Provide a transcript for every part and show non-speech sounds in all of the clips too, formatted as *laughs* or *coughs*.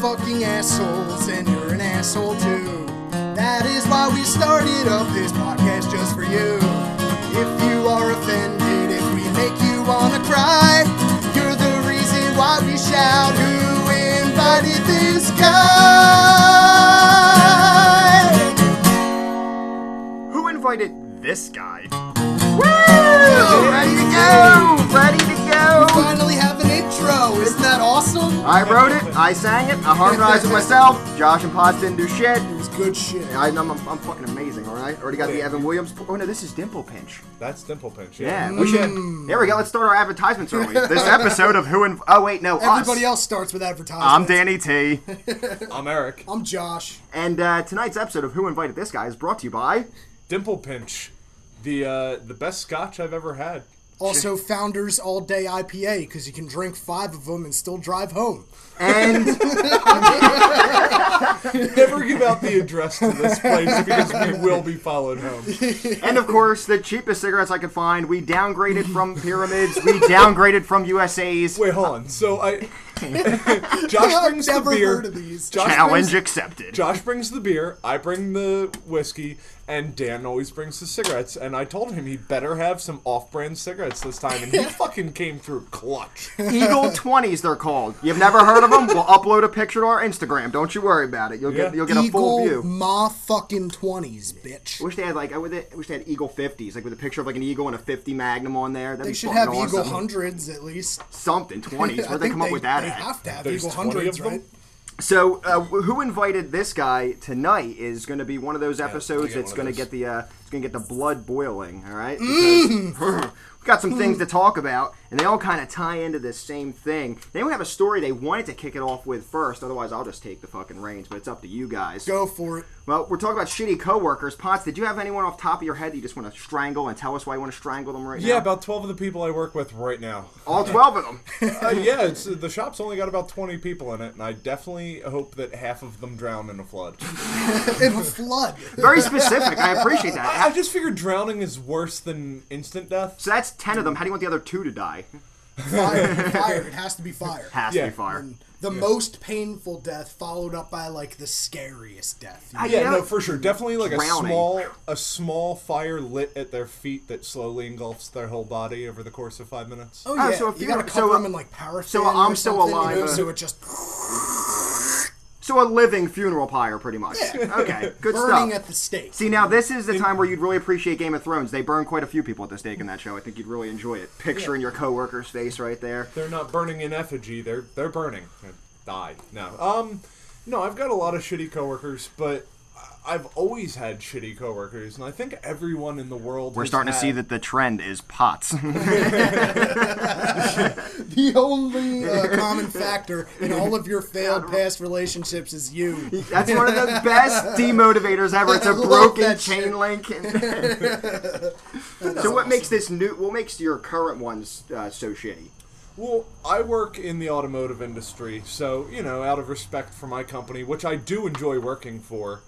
fucking assholes, and you're an asshole too. That is why we started up this podcast just for you. If you are offended, if we make you wanna cry, you're the reason why we shout, Who invited this guy? Who invited this guy? Woo! Ready to go! Ready I wrote it, I sang it, I harmonized it myself. Josh and Potts didn't do shit. It was good shit. I, I'm, I'm, I'm fucking amazing, alright? Already got the Evan Williams. Oh no, this is Dimple Pinch. That's Dimple Pinch. Yeah, Yeah. we should. There we go. Let's start our advertisements early. This *laughs* episode of Who and Oh wait, no, Everybody us. else starts with advertisements. I'm Danny T, *laughs* I'm Eric. I'm Josh. and uh, tonight's episode of Who Invited This Guy is brought to you by. Dimple Pinch. The uh, the best scotch I've ever had. Also, Founders All Day IPA because you can drink five of them and still drive home. And *laughs* Never give out the address to this place because we will be followed home. and of course the cheapest cigarettes I could find. We downgraded from pyramids. We downgraded from USA's. Wait, hold on. So I *laughs* Josh I've brings the beer. heard of these. Josh Challenge brings, accepted. Josh brings the beer. I bring the whiskey, and Dan always brings the cigarettes. And I told him he better have some off-brand cigarettes this time, and he *laughs* fucking came through clutch. Eagle *laughs* 20s they're called. You've never heard of them? We'll upload a picture to our Instagram. Don't you worry about it. You'll get you'll get a full view. ma fucking twenties, bitch. I wish they had like I wish they had Eagle 50s, like with a picture of like an eagle and a 50 Magnum on there. That'd They be should have awesome. Eagle hundreds at least. something 20s. Where'd they think come up with that? They have to have There's Eagle 20 of hundreds, them? right? So, uh, who invited this guy tonight is going to be one of those episodes get that's going to get the uh, it's going to get the blood boiling. All right, Mm. *laughs* We've got some things to talk about, and they all kind of tie into this same thing. They don't have a story they wanted to kick it off with first. Otherwise, I'll just take the fucking reins. But it's up to you guys. Go for it. Well, we're talking about shitty coworkers. Potts, did you have anyone off top of your head that you just want to strangle and tell us why you want to strangle them right now? Yeah, about twelve of the people I work with right now. all twelve of them. *laughs* Uh, yeah, it's, the shop's only got about 20 people in it, and I definitely hope that half of them drown in a flood. *laughs* In a flood. Very specific. I appreciate that. *laughs* I that. just figured drowning is worse than instant death. So that's ten of them. How do you want the other two to die? Fire. Fire. It has to be fire. Has Yeah. to be fire. And the most painful death followed up by like the scariest death. I- Yeah, Yeah. no, for sure. Definitely like a small a small fire lit at their feet that slowly engulfs their whole body over the course of five minutes. Oh Oh, yeah, so if you you- gotta so, cover uh, them in like paraffin. so I'm or still alive, You know, uh, so it just So a living funeral pyre, pretty much. Yeah. Okay, *laughs* good burning stuff. at the stake. See, now this is the time where you'd really appreciate Game of Thrones. They burn quite a few people at the stake in that show. I think you'd really enjoy it. Picturing your coworker's face right there. They're not burning in effigy. They're they're burning. They die. No. Um, no. I've got a lot of shitty coworkers, but I've always had shitty coworkers, and I think everyone in the world. We're has starting to see that the trend is Potts. *laughs* *laughs* The only uh, common factor in all of your failed past relationships is you. That's one of the best *laughs* demotivators ever. It's a broken chain shit. link. so what makes this new? What makes your current ones uh, so shitty? Well, I work in the automotive industry, so you know, out of respect for my company, which I do enjoy working for,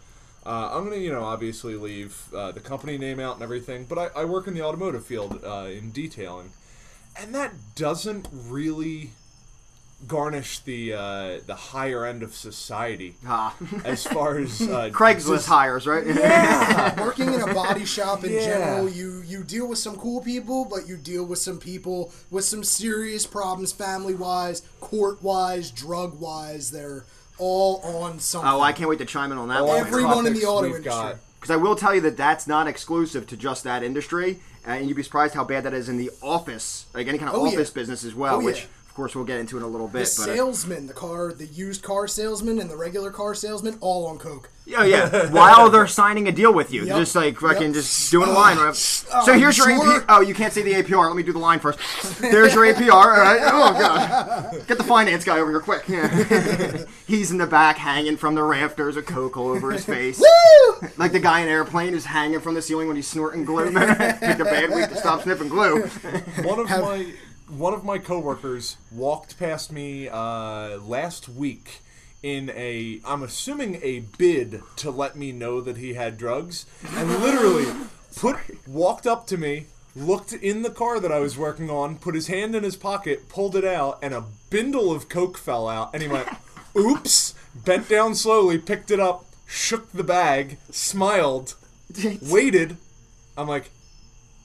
uh, I'm gonna, you know, obviously leave uh, the company name out and everything. But I, I work in the automotive field uh, in detailing, and that doesn't really garnish the uh, the higher end of society Ah, *laughs* as far as uh, *laughs* Craigslist just- hires, right? *laughs* Working in a body shop in Yeah. general, you you deal with some cool people, but you deal with some people with some serious problems, family wise, court wise, drug wise. They're all on something. oh, I can't wait to chime in on that all one. Everyone in the auto industry. got. Because I will tell you that that's not exclusive to just that industry, and you'd be surprised how bad that is in the office, like any kind of Oh, yeah. office business as well. Oh, which, yeah. Of course, we'll get into in a little the bit. But uh, salesman, the car, the used car salesman, and the regular car salesman, all on coke. yeah, yeah. *laughs* While they're signing a deal with you, Yep. just like fucking Yep. just doing a line. Right? Oh, so here's your sure? APR. Oh, you can't say the APR. Let me do the line first. There's your APR. All right. Oh god. Get the finance guy over here quick. Yeah. *laughs* He's in the back, hanging from the rafters, with coke all over his face. *laughs* Woo! Like the guy in airplane is hanging from the ceiling when he's snorting glue. Picked a bad week to stop sniffing glue. one of my one of my coworkers walked past me uh, last week in a I'm assuming a bid to let me know that he had drugs and literally put walked up to me looked in the car that I was working on put his hand in his pocket pulled it out and a bindle of coke fell out and he went *laughs* oops, bent down slowly, picked it up, shook the bag, smiled, *laughs* waited. I'm like,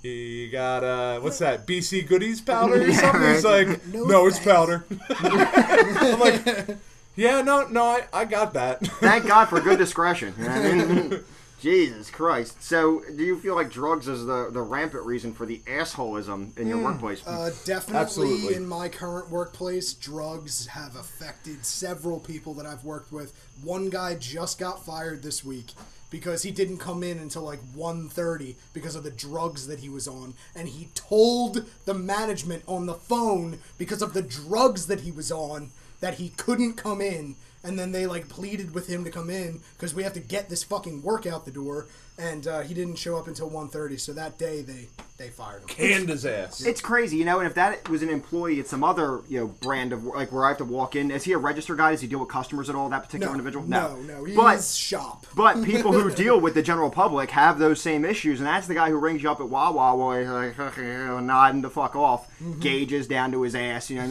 you got uh, what's that? BC Goodies powder or *laughs* something? He's like, No no, it's powder. *laughs* I'm like, yeah, no, no, I, I got that. Thank God for good discretion. you know what I mean? Jesus Christ. So, do you feel like drugs is the, the rampant reason for the assholism in your workplace? Uh, definitely Absolutely. in my current workplace, drugs have affected several people that I've worked with. One guy just got fired this week because he didn't come in until like 1.30 because of the drugs that he was on and he told the management on the phone because of the drugs that he was on that he couldn't come in and then they like pleaded with him to come in because we have to get this fucking work out the door and uh, he didn't show up until 1.30 so that day they they fired him Canned his ass. It's crazy, you know. And if that was an employee at some other, you know, brand of like where I have to walk in, is he a register guy? Does he deal with customers at all? That particular no, individual? no no he's but shop but people who *laughs* deal with the general public have those same issues, and that's the guy who rings you up at Wawa while he's like nodding the fuck off, Mm-hmm. gauges down to his ass, you know, I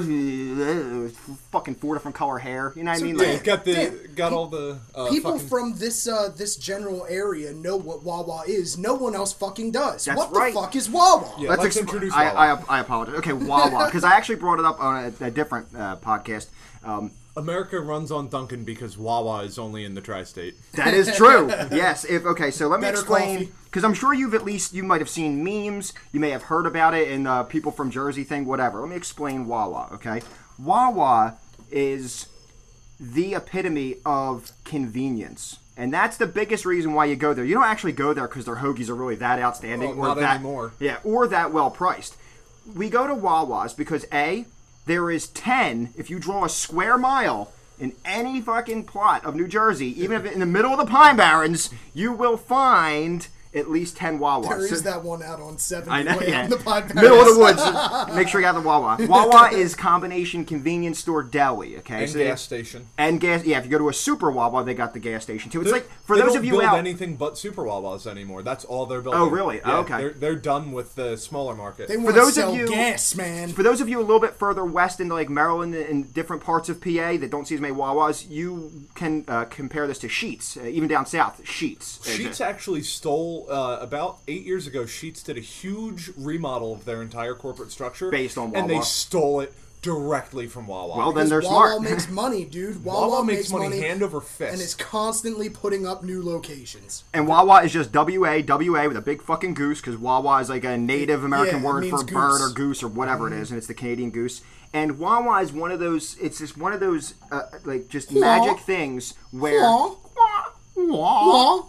mean? *laughs* fucking four different color hair. You know what I mean? Yeah, Like, he's got the Dan, got all the uh, people fucking- from this uh, this general area know what Wawa is. No one else fucking does. That's what right. the fuck is Wawa? Yeah. Let's let's exp- introduce I, Wawa. I, I apologize. Okay, Wawa, *laughs* because I actually brought it up on a, a different uh, podcast. Um, America runs on Dunkin' because Wawa is only in the tri-state. That is true. *laughs* yes. If okay, so let me Better explain because I'm sure you've at least you might have seen memes. You may have heard about it in uh, people from Jersey thing, whatever. Let me explain Wawa. Okay, Wawa is the epitome of convenience. And that's the biggest reason why you go there. You don't actually go there because their hoagies are really that outstanding Well, or not that anymore. yeah, or that well priced. We go to Wawa's because a there is ten. If you draw a square mile in any fucking plot of New Jersey, even if in the middle of the Pine Barrens, you will find at least ten Wawas. There So- is that one out on seven. I know, way yeah. on the podcast. Middle of the woods. *laughs* Make sure you got the Wawa. *laughs* Wawa is combination convenience store deli. Okay, And So they- gas station. and gas. Yeah, if you go to a super Wawa, they got the gas station too. It's They- like for those don't of you build out. anything but super Wawas anymore. That's all they're building. Oh, really? Yeah, Okay. They're, they're done with the smaller market. They want those to of sell you- gas, man. For those of you a little bit further west into like Maryland and different parts of PA that don't see as many Wawas, you can uh, compare this to Sheetz, uh, even down south. Sheetz. Sheetz actually stole uh, about eight years ago. Sheetz did a huge remodel of their entire corporate structure Based on and they stole it directly from Wawa. Well, then they're Wawa smart. makes *laughs* money, dude. Wawa, Wawa makes money hand over fist. and is constantly putting up new locations. And Wawa is just W A W A with a big fucking goose because Wawa is like a Native American Yeah, word for means bird. Mm-hmm. or goose or whatever it is, and it's the Canadian goose. And Wawa is one of those. It's just one of those uh, like just magic things where. Wah. Wah.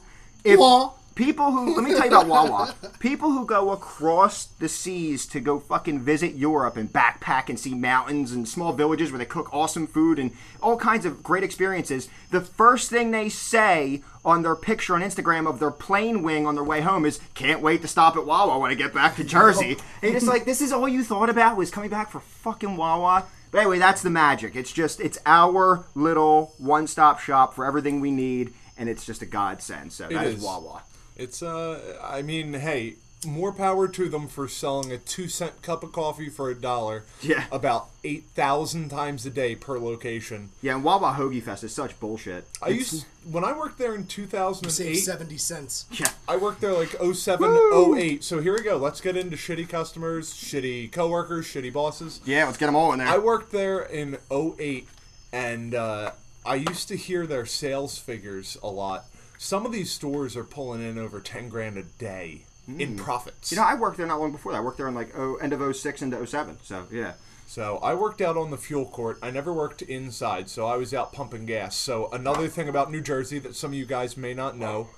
If Wah. People who let me tell you about Wawa, people who go across the seas to go fucking visit Europe and backpack and see mountains and small villages where they cook awesome food and all kinds of great experiences. The first thing they say on their picture on Instagram of their plane wing on their way home is "Can't wait to stop at Wawa when I get back to Jersey." *laughs* and it's like this is all you thought about was coming back for fucking Wawa. But anyway, that's the magic. It's just it's our little one-stop shop for everything we need, and it's just a godsend. So that is is. Wawa. It's uh, I mean, hey, more power to them for selling a two cent cup of coffee for a dollar. Yeah. About eight thousand times a day per location. Yeah, and Wawa Hoagie Fest is such bullshit. I used when I worked there in two thousand Save and eight. seventy cents. Yeah. I worked there like 07, 08. So here we go. Let's get into shitty customers, shitty coworkers, shitty bosses. Yeah, let's get them all in there. I worked there in 08 and uh, I used to hear their sales figures a lot. Some of these stores are pulling in over 10 grand a day in profits. you know, I worked there not long before that. I worked there in like oh, end of 06 into 07. So, yeah. So I worked out on the fuel court. I never worked inside, so I was out pumping gas. So another thing about New Jersey that some of you guys may not know.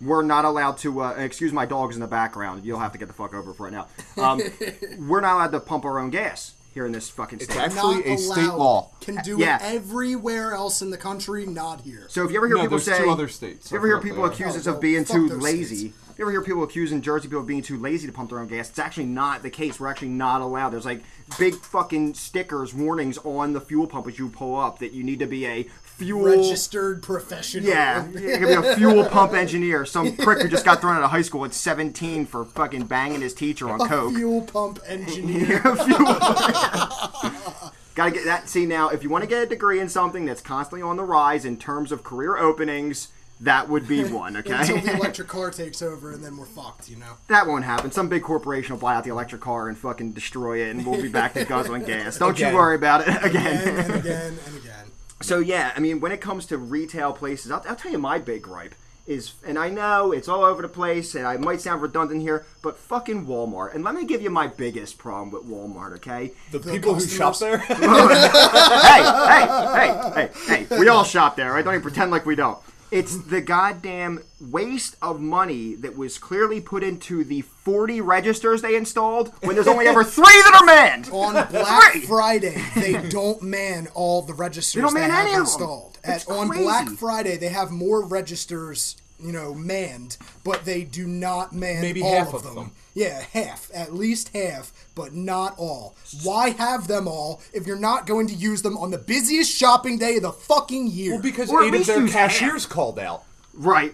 We're not allowed to, uh, excuse my dogs in the background. You'll have to get the fuck over for it now. Um, *laughs* we're not allowed to pump our own gas here in this fucking state. It's actually Not a state law. Can do Yeah. it everywhere else in the country, not here. So if you ever hear No, people say, two other states. you ever hear people they accuse us Oh, of being too lazy, states. if you ever hear people accusing Jersey people of being too lazy to pump their own gas, it's actually not the case. We're actually not allowed. There's like big fucking stickers, warnings on the fuel pump as you pull up that you need to be a fuel Registered professional. Yeah, you're gonna be a fuel pump engineer. Some prick who just got thrown out of high school at 17 for fucking banging his teacher on A coke. fuel pump engineer. *laughs* Fuel- pump. Gotta get that. See now, if you want to get a degree in something that's constantly on the rise in terms of career openings, that would be *laughs* one. Okay. Until the *laughs* electric car takes over, and then we're fucked. You know. that won't happen. Some big corporation will buy out the electric car and fucking destroy it, and we'll be back to guzzling gas. Don't Again. you worry about it Again again. and again and again. So yeah, I mean, when it comes to retail places, I'll, I'll tell you my big gripe is, and I know it's all over the place, and I might sound redundant here, but fucking Walmart. And let me give you my biggest problem with Walmart, okay? The, people who shop there. *laughs* hey, hey, hey, hey, hey, we all shop there, right? Don't even pretend like we don't. It's the goddamn waste of money that was clearly put into the 40 registers they installed when there's only ever *laughs* three that are manned. On Black Three. Friday, they *laughs* don't man all the registers They don't man have any of them. installed. At, on. Black Friday, they have more registers, you know, manned, but they do not man Maybe all half of of them. them. Yeah, half, at least half, but not all. Why have them all if you're not going to use them on the busiest shopping day of the fucking year? well, because Or at eight of least their use half. cashiers called out. Right.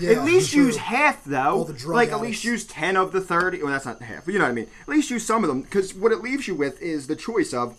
Yeah, at least true. use half though. All the drug like at addicts. least use ten of the thirty. Well, that's not half, but you know what I mean. At least use some of them because what it leaves you with is the choice of.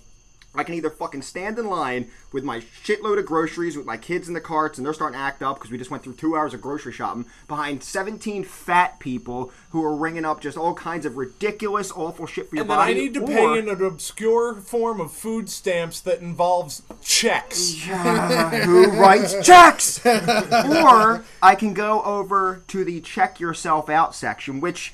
I can either fucking stand in line with my shitload of groceries with my kids in the carts and they're starting to act up because we just went through two hours of grocery shopping behind 17 fat people who are ringing up just all kinds of ridiculous, awful shit for your And then I need to or- pay in an obscure form of food stamps that involves checks. Yeah, who writes checks. *laughs* or I can go over to the check yourself out section, which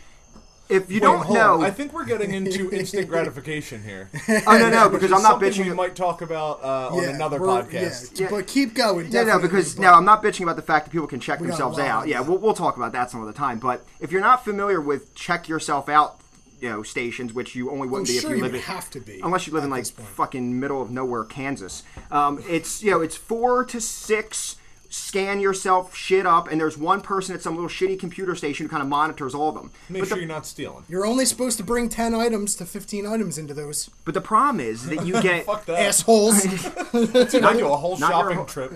if you Wait, don't hold on. know, I think we're getting into *laughs* instant gratification here. oh no no because I'm not bitching. We might talk about uh, on another podcast. yeah, Yeah. But keep going. No, no, because but- now I'm not bitching about the fact that people can check got themselves out. Yeah, we'll, we'll talk about that some other time. But if you're not familiar with check yourself out, you know, stations, which you only I'm wouldn't be sure if you you live would in have to be. unless you live in like fucking middle of nowhere, Kansas. Um, it's you know it's four to six scan yourself shit up, and there's one person at some little shitty computer station who kind of monitors all of them. Make but, sure the, you're not stealing. You're only supposed to bring 10 items to 15 items into those. but the problem is that you *laughs* get Fuck that. Assholes. *laughs* Dude, I do a whole not shopping whole- trip.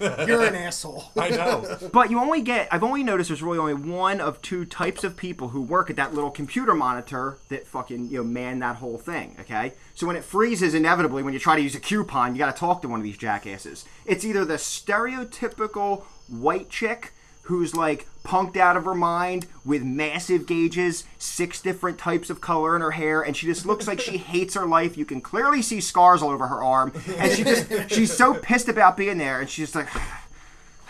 *laughs* You're an asshole. I know. But you only get, I've only noticed there's really only one of two types of people who work at that little computer monitor that fucking, you know, man that whole thing, okay? So when it freezes, inevitably, when you try to use a coupon, you gotta talk to one of these jackasses. It's either the stereotypical white chick who's like punked out of her mind with massive gauges, six different types of color in her hair, and she just looks like she *laughs* hates her life. You can clearly see scars all over her arm, and she just, she's so pissed about being there, and she's just like,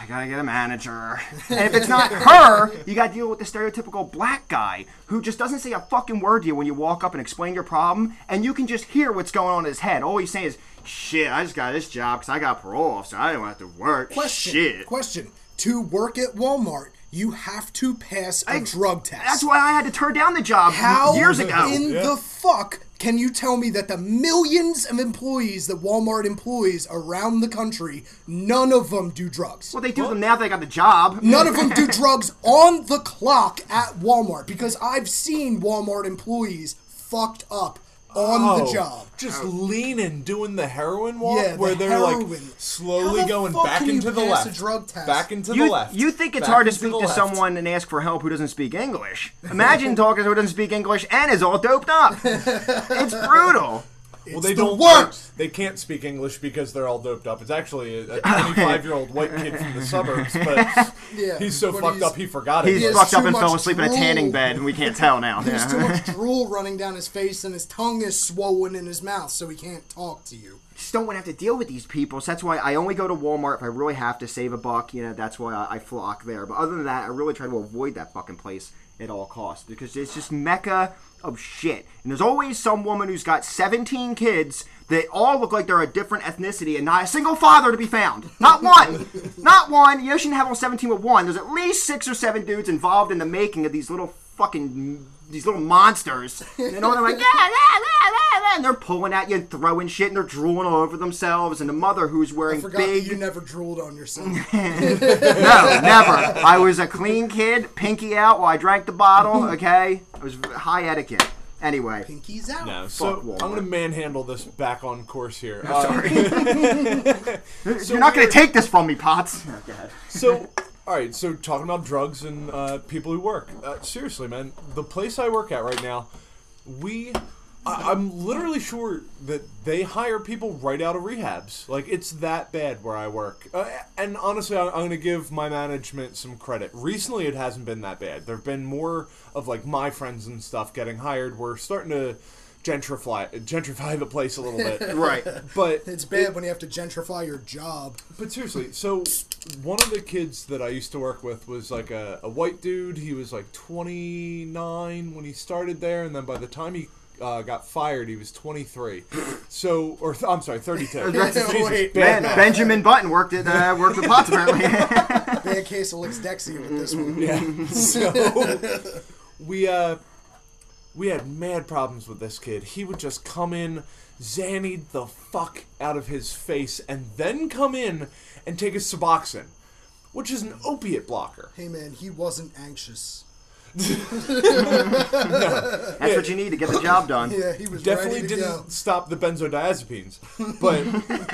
I gotta get a manager. And if it's not *laughs* her, you gotta deal with the stereotypical black guy who just doesn't say a fucking word to you when you walk up and explain your problem, and you can just hear what's going on in his head. All he's saying is, shit, I just got this job because I got parole, so I don't have to work. Question. Shit. Question. To work at Walmart, you have to pass a drug test. That's why I had to turn down the job How years ago. How in the fuck can you tell me that the millions of employees that Walmart employs around the country, none of them do drugs? well, they do them now that they got the job. None of them do *laughs* drugs on the clock at Walmart because I've seen Walmart employees fucked up on Oh, the job. Just leaning, doing the heroin walk, Yeah, the where they're heroin. like slowly the going back into the pass a left, drug test? back into You, the left. you think it's back hard to speak to left. someone and ask for help who doesn't speak English. Imagine talking to someone who doesn't speak English and is all doped up. *laughs* it's brutal. Well, they the don't worst. They can't speak English because they're all doped up. It's actually a *laughs* 25 year old white kid from the suburbs, but *laughs* Yeah, he's so but fucked he's- up he forgot He's it. has fucked up and fell much asleep in a tanning bed, and we can't tell now. *laughs* There's Yeah. too much drool running down his face, and his tongue is swollen in his mouth, so he can't talk to you. just don't want to have to deal with these people. So that's why I only go to Walmart if I really have to save a buck. You know, that's why I, I flock there. But other than that, I really try to avoid that fucking place at all costs because it's just mecca of shit. And there's always some woman who's got 17 kids that all look like they're a different ethnicity and not a single father to be found. Not *laughs* one. not one. You shouldn't have all 17 with one. There's at least six or seven dudes involved in the making of these little fucking these little monsters. *laughs* You know, they're like, yeah, yeah, yeah, yeah, yeah, and they're pulling at you and throwing shit, and they're drooling all over themselves. And the mother who's I wearing forgot big, that you never drooled on yourself. *laughs* no, never. I was a clean kid, pinky out while I drank the bottle. *laughs* Okay, it was high etiquette. Anyway, Pinky's out. No, so Walmart. I'm gonna manhandle this back on course here. Uh, you're not gonna take this from me, Potts. Okay. so all right so talking about drugs and uh, people who work uh, seriously man the place i work at right now we I, I'm literally sure that they hire people right out of rehabs. Like it's that bad where I work. Uh, and honestly, I, I'm going to give my management some credit. Recently, it hasn't been that bad. There've been more of like my friends and stuff getting hired. We're starting to gentrify gentrify the place a little bit. *laughs* Right. But It's bad when you have to gentrify your job. But seriously, so one of the kids that I used to work with was like a, a white dude. He was like 29 when he started there, and then by the time he uh, got fired, he was 23. So, or th- I'm sorry, 32. *laughs* Jesus, Wait. bad Ben. Benjamin Button worked at uh, worked with Potts apparently. Bad case of Lexdexia with this one. *laughs* Yeah. So we uh we had mad problems with this kid. He would just come in, zannied the fuck out of his face, and then come in and take a Suboxone, which is an opiate blocker. Hey man, he wasn't anxious. *laughs* That's what you need to get the job done. *laughs* Yeah, he was definitely ready to didn't go. stop the benzodiazepines. But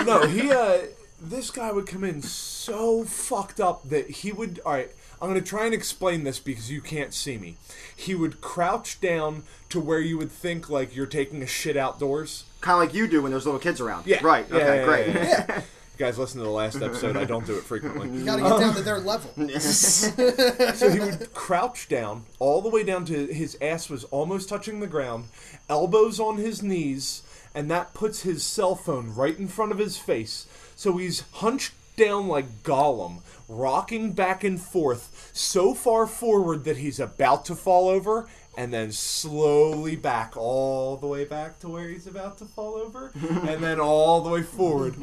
*laughs* no, he uh this guy would come in so fucked up that he would all right, I'm going to try and explain this because you can't see me. He would crouch down to where you would think like you're taking a shit outdoors. Kind of like you do when there's little kids around. Yeah. Right. Yeah, Okay. yeah, great. yeah, yeah. *laughs* You guys listen to the last episode. I don't do it frequently. You gotta get down to um, their level. *laughs* *laughs* So he would crouch down, all the way down to his ass was almost touching the ground, elbows on his knees, and that puts his cell phone right in front of his face. So he's hunched down like Gollum, rocking back and forth, so far forward that he's about to fall over, and then slowly back, all the way back to where he's about to fall over, *laughs* and then all the way forward.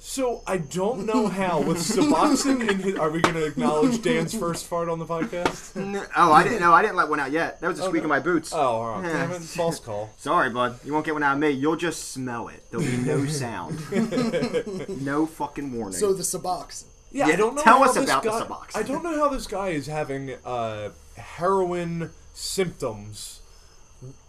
So I don't know how with Suboxone in his. Are we going to acknowledge Dan's first fart on the podcast? Oh, I didn't know. I didn't let one out yet. That was a squeak of my boots. Oh, all right. damn it! *laughs* False call. Sorry, bud. You won't get one out of me. You'll just smell it. There'll be no sound. *laughs* no fucking warning. So the Suboxone. Yeah, Yeah, I don't know. tell how us this about the guy, Suboxone. I don't know how this guy is having uh, heroin symptoms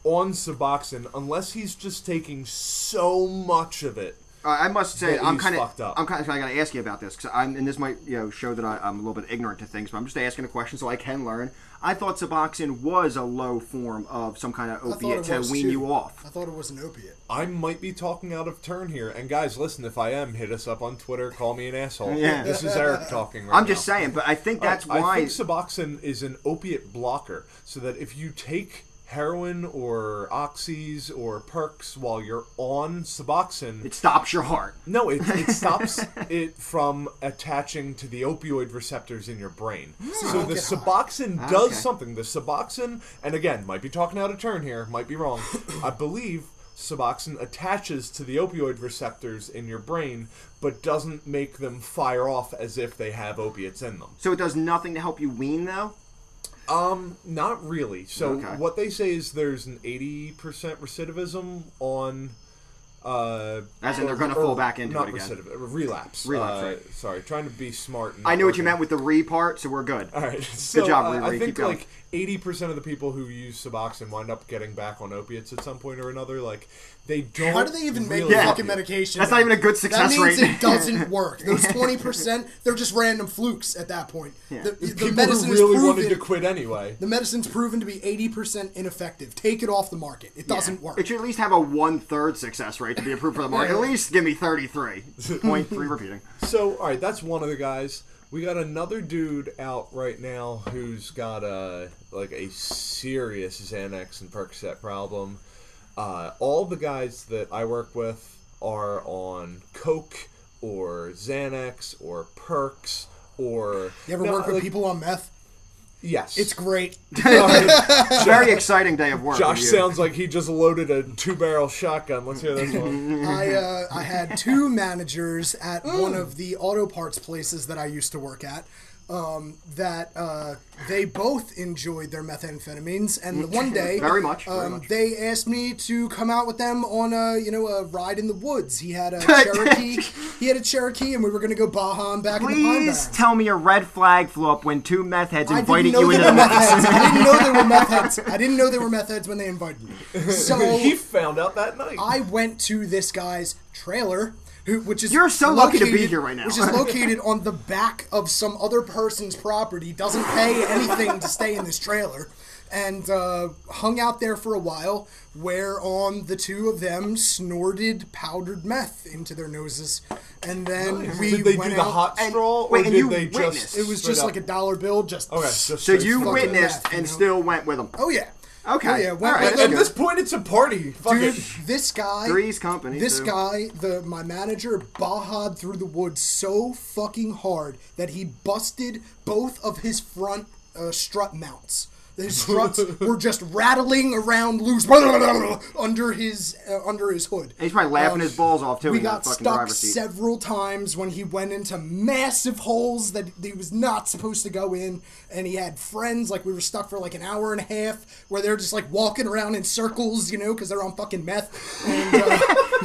on Suboxone unless he's just taking so much of it. Uh, I must say, I'm kind of. I'm kind of, I got to ask you about this because I'm, and this might, you know, show that I, I'm a little bit ignorant to things, but I'm just asking a question so I can learn. I thought Suboxone was a low form of some kind of opiate to wean too. you off. I thought it was an opiate. I might be talking out of turn here, and guys, listen. If I am, hit us up on Twitter. Call me an asshole. Yeah. This is Eric talking. Right I'm just now. saying, but I think that's I why. I think Suboxone is an opiate blocker, so that if you take heroin or oxys or perks while you're on Suboxone, it stops your heart. no, it, it *laughs* stops it from attaching to the opioid receptors in your brain. Hmm. So don't the. Suboxone ah, does Okay. something. The Suboxone, and again, might be talking out of turn here, might be wrong. *coughs* I believe Suboxone attaches to the opioid receptors in your brain, but doesn't make them fire off as if they have opiates in them. So it does nothing to help you wean, though. Um, not really. So Okay. what they say is there's an eighty percent recidivism on. Uh, As in they're gonna fall back into not it again. recidiv- relapse. Relapse, Uh, right. Sorry, trying to be smart. and I knew what you meant with the re part, so we're good. All right. *laughs* So, job, uh, Riri. I Keep think going. like eighty percent of the people who use Suboxone wind up getting back on opiates at some point or another. Like they don't. How do they even make really Yeah. fucking medication? That's not even a good success that means rate. it doesn't *laughs* work. Those twenty percent, they're just random flukes at that point. The, the People medicine who is really proven. wanted to quit anyway. the medicine's proven to be eighty percent ineffective. Take it off the market. It doesn't Yeah. work. It should at least have a one third success rate to be approved for the market. *laughs* At least give me 33.3 *laughs* Point repeating. So, all right, that's one of the guys. We got another dude out right now who's got a like a serious Xanax and Percocet problem. Uh, all the guys that I work with are on Coke or Xanax or Perks or. You ever work with like- people on meth? Yes. It's great. *laughs* Very *laughs* exciting day of work. Josh sounds like he just loaded a two barrel shotgun. Let's hear this one. *laughs* I uh, I had two managers at one of the auto parts places that I used to work at. Um, that uh, they both enjoyed their methamphetamines, and the one *laughs* day, Very much, very um, much. they asked me to come out with them on a you know a ride in the woods. He had a *laughs* Cherokee, he had a Cherokee, and we were going to go Baja and back in the Pine Please Barrens. tell me a red flag flew up when two meth heads I invited didn't know you they into were the meth meth. heads. I didn't know they were meth heads. *laughs* I didn't know they were meth heads when they invited me. So he found out that night. I went to this guy's trailer, who, which is You're so lucky to be here right now. Which is *laughs* located on the back of some other person's property. Doesn't pay anything to stay in this trailer. and uh, hung out there for a while, where on the two of them snorted powdered meth into their noses, and then we Did they went do the out. hot and- straw, wait, or and did you they witnessed. just? It was just up- like a dollar bill, just Okay, just So straight you smoke. Fucking witnessed meth, you and know? still went with them. oh yeah, Okay. oh yeah. Went All right, with that's At this point, it's a party. Fuck Dude, it. this guy, Three's company, This too. guy, the my manager, bahad through the woods so fucking hard that he busted both of his front uh, strut mounts. His struts were just rattling around loose *laughs* under his uh, under his hood. And he's probably laughing his balls off too We got stuck several times when he went into massive holes that he was not supposed to go in, and he had friends like we were stuck for like an hour and a half where they're just like walking around in circles, you know, because they're on fucking meth. And uh,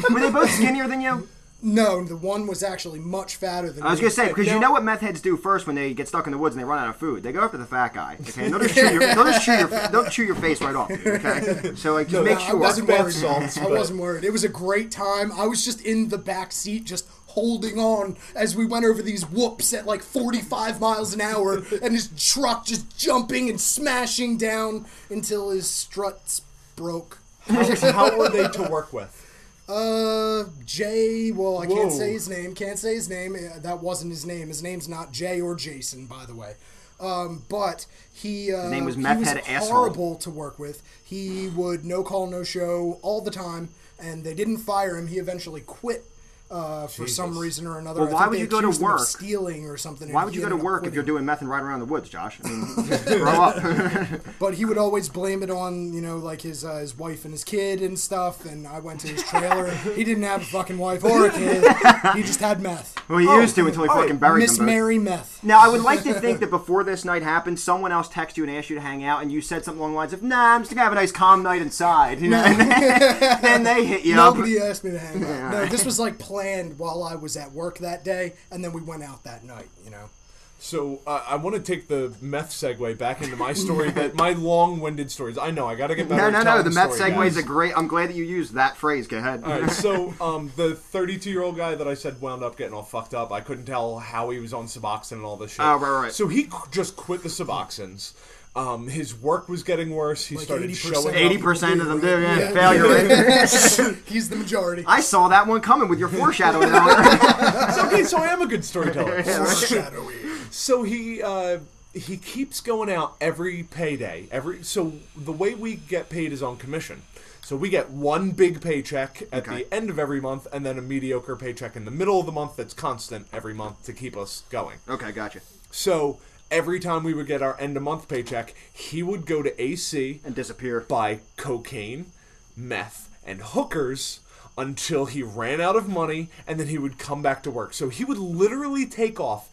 *laughs* Were they both skinnier than you? No, the one was actually much fatter than I was me. gonna say because you know what meth heads do first when they get stuck in the woods and they run out of food. They go after the fat guy. Okay, they'll just chew your, they'll just chew your, they'll chew your face right off. Dude, okay, so like just make I sure. I wasn't bath worried. salts, I wasn't worried. It was a great time. I was just in the back seat, just holding on as we went over these whoops at like 45 miles an hour, and his truck just jumping and smashing down until his struts broke. How, how were they to work with? Uh, Jay. Well, I Whoa. can't say his name. Can't say his name. Uh, That wasn't his name. His name's not Jay or Jason, by the way. Um, but he uh, name was he was Head Asshole. horrible to work with. He would no call, no show all the time, and they didn't fire him. He eventually quit. Uh, for some reason or another, Well, why would you go to accused him of work? stealing or something. Why would you go to up work if you're doing meth and riding around the woods, Josh? I mean, *laughs* grow up. *laughs* But he would always blame it on you know like his uh, his wife and his kid and stuff. And I went to his trailer. he didn't have a fucking wife or a kid. He just had meth. well, he used to until he right, fucking buried Miss them. both. Mary meth. Now, I would like to think that before this night happened, someone else texted you and asked you to hang out, and you said something along the lines of, "Nah, I'm just gonna have a nice calm night inside." You know, *laughs* and then, then they hit you up. Nobody asked me to hang out. No, this was like planned while I was at work that day, and then we went out that night. You know. So uh, I want to take the meth segue back into my story. that my long-winded stories. I know I got to get better. No, no, no. The meth story, segue is a great. I'm glad that you used that phrase. Go ahead. All right, so *laughs* um, the 32 year old guy that I said wound up getting all fucked up. I couldn't tell how he was on Suboxone and all this shit. Oh, right, right. So he qu- just quit the Suboxones. Um, his work was getting worse. He Like started 80% showing up. Eighty percent of them do. Yeah, Yeah. failure rate. *laughs* He's the majority. I saw that one coming with your foreshadowing. earlier. *laughs* *laughs* So, okay, so I am a good storyteller. Foreshadowing. So he uh, he keeps going out every payday. Every so the way we get paid is on commission. So we get one big paycheck at Okay. the end of every month, and then a mediocre paycheck in the middle of the month that's constant every month to keep us going. okay, gotcha. So every time we would get our end of month paycheck, he would go to AC And disappear. buy cocaine, meth, and hookers until he ran out of money and then he would come back to work. So he would literally take off.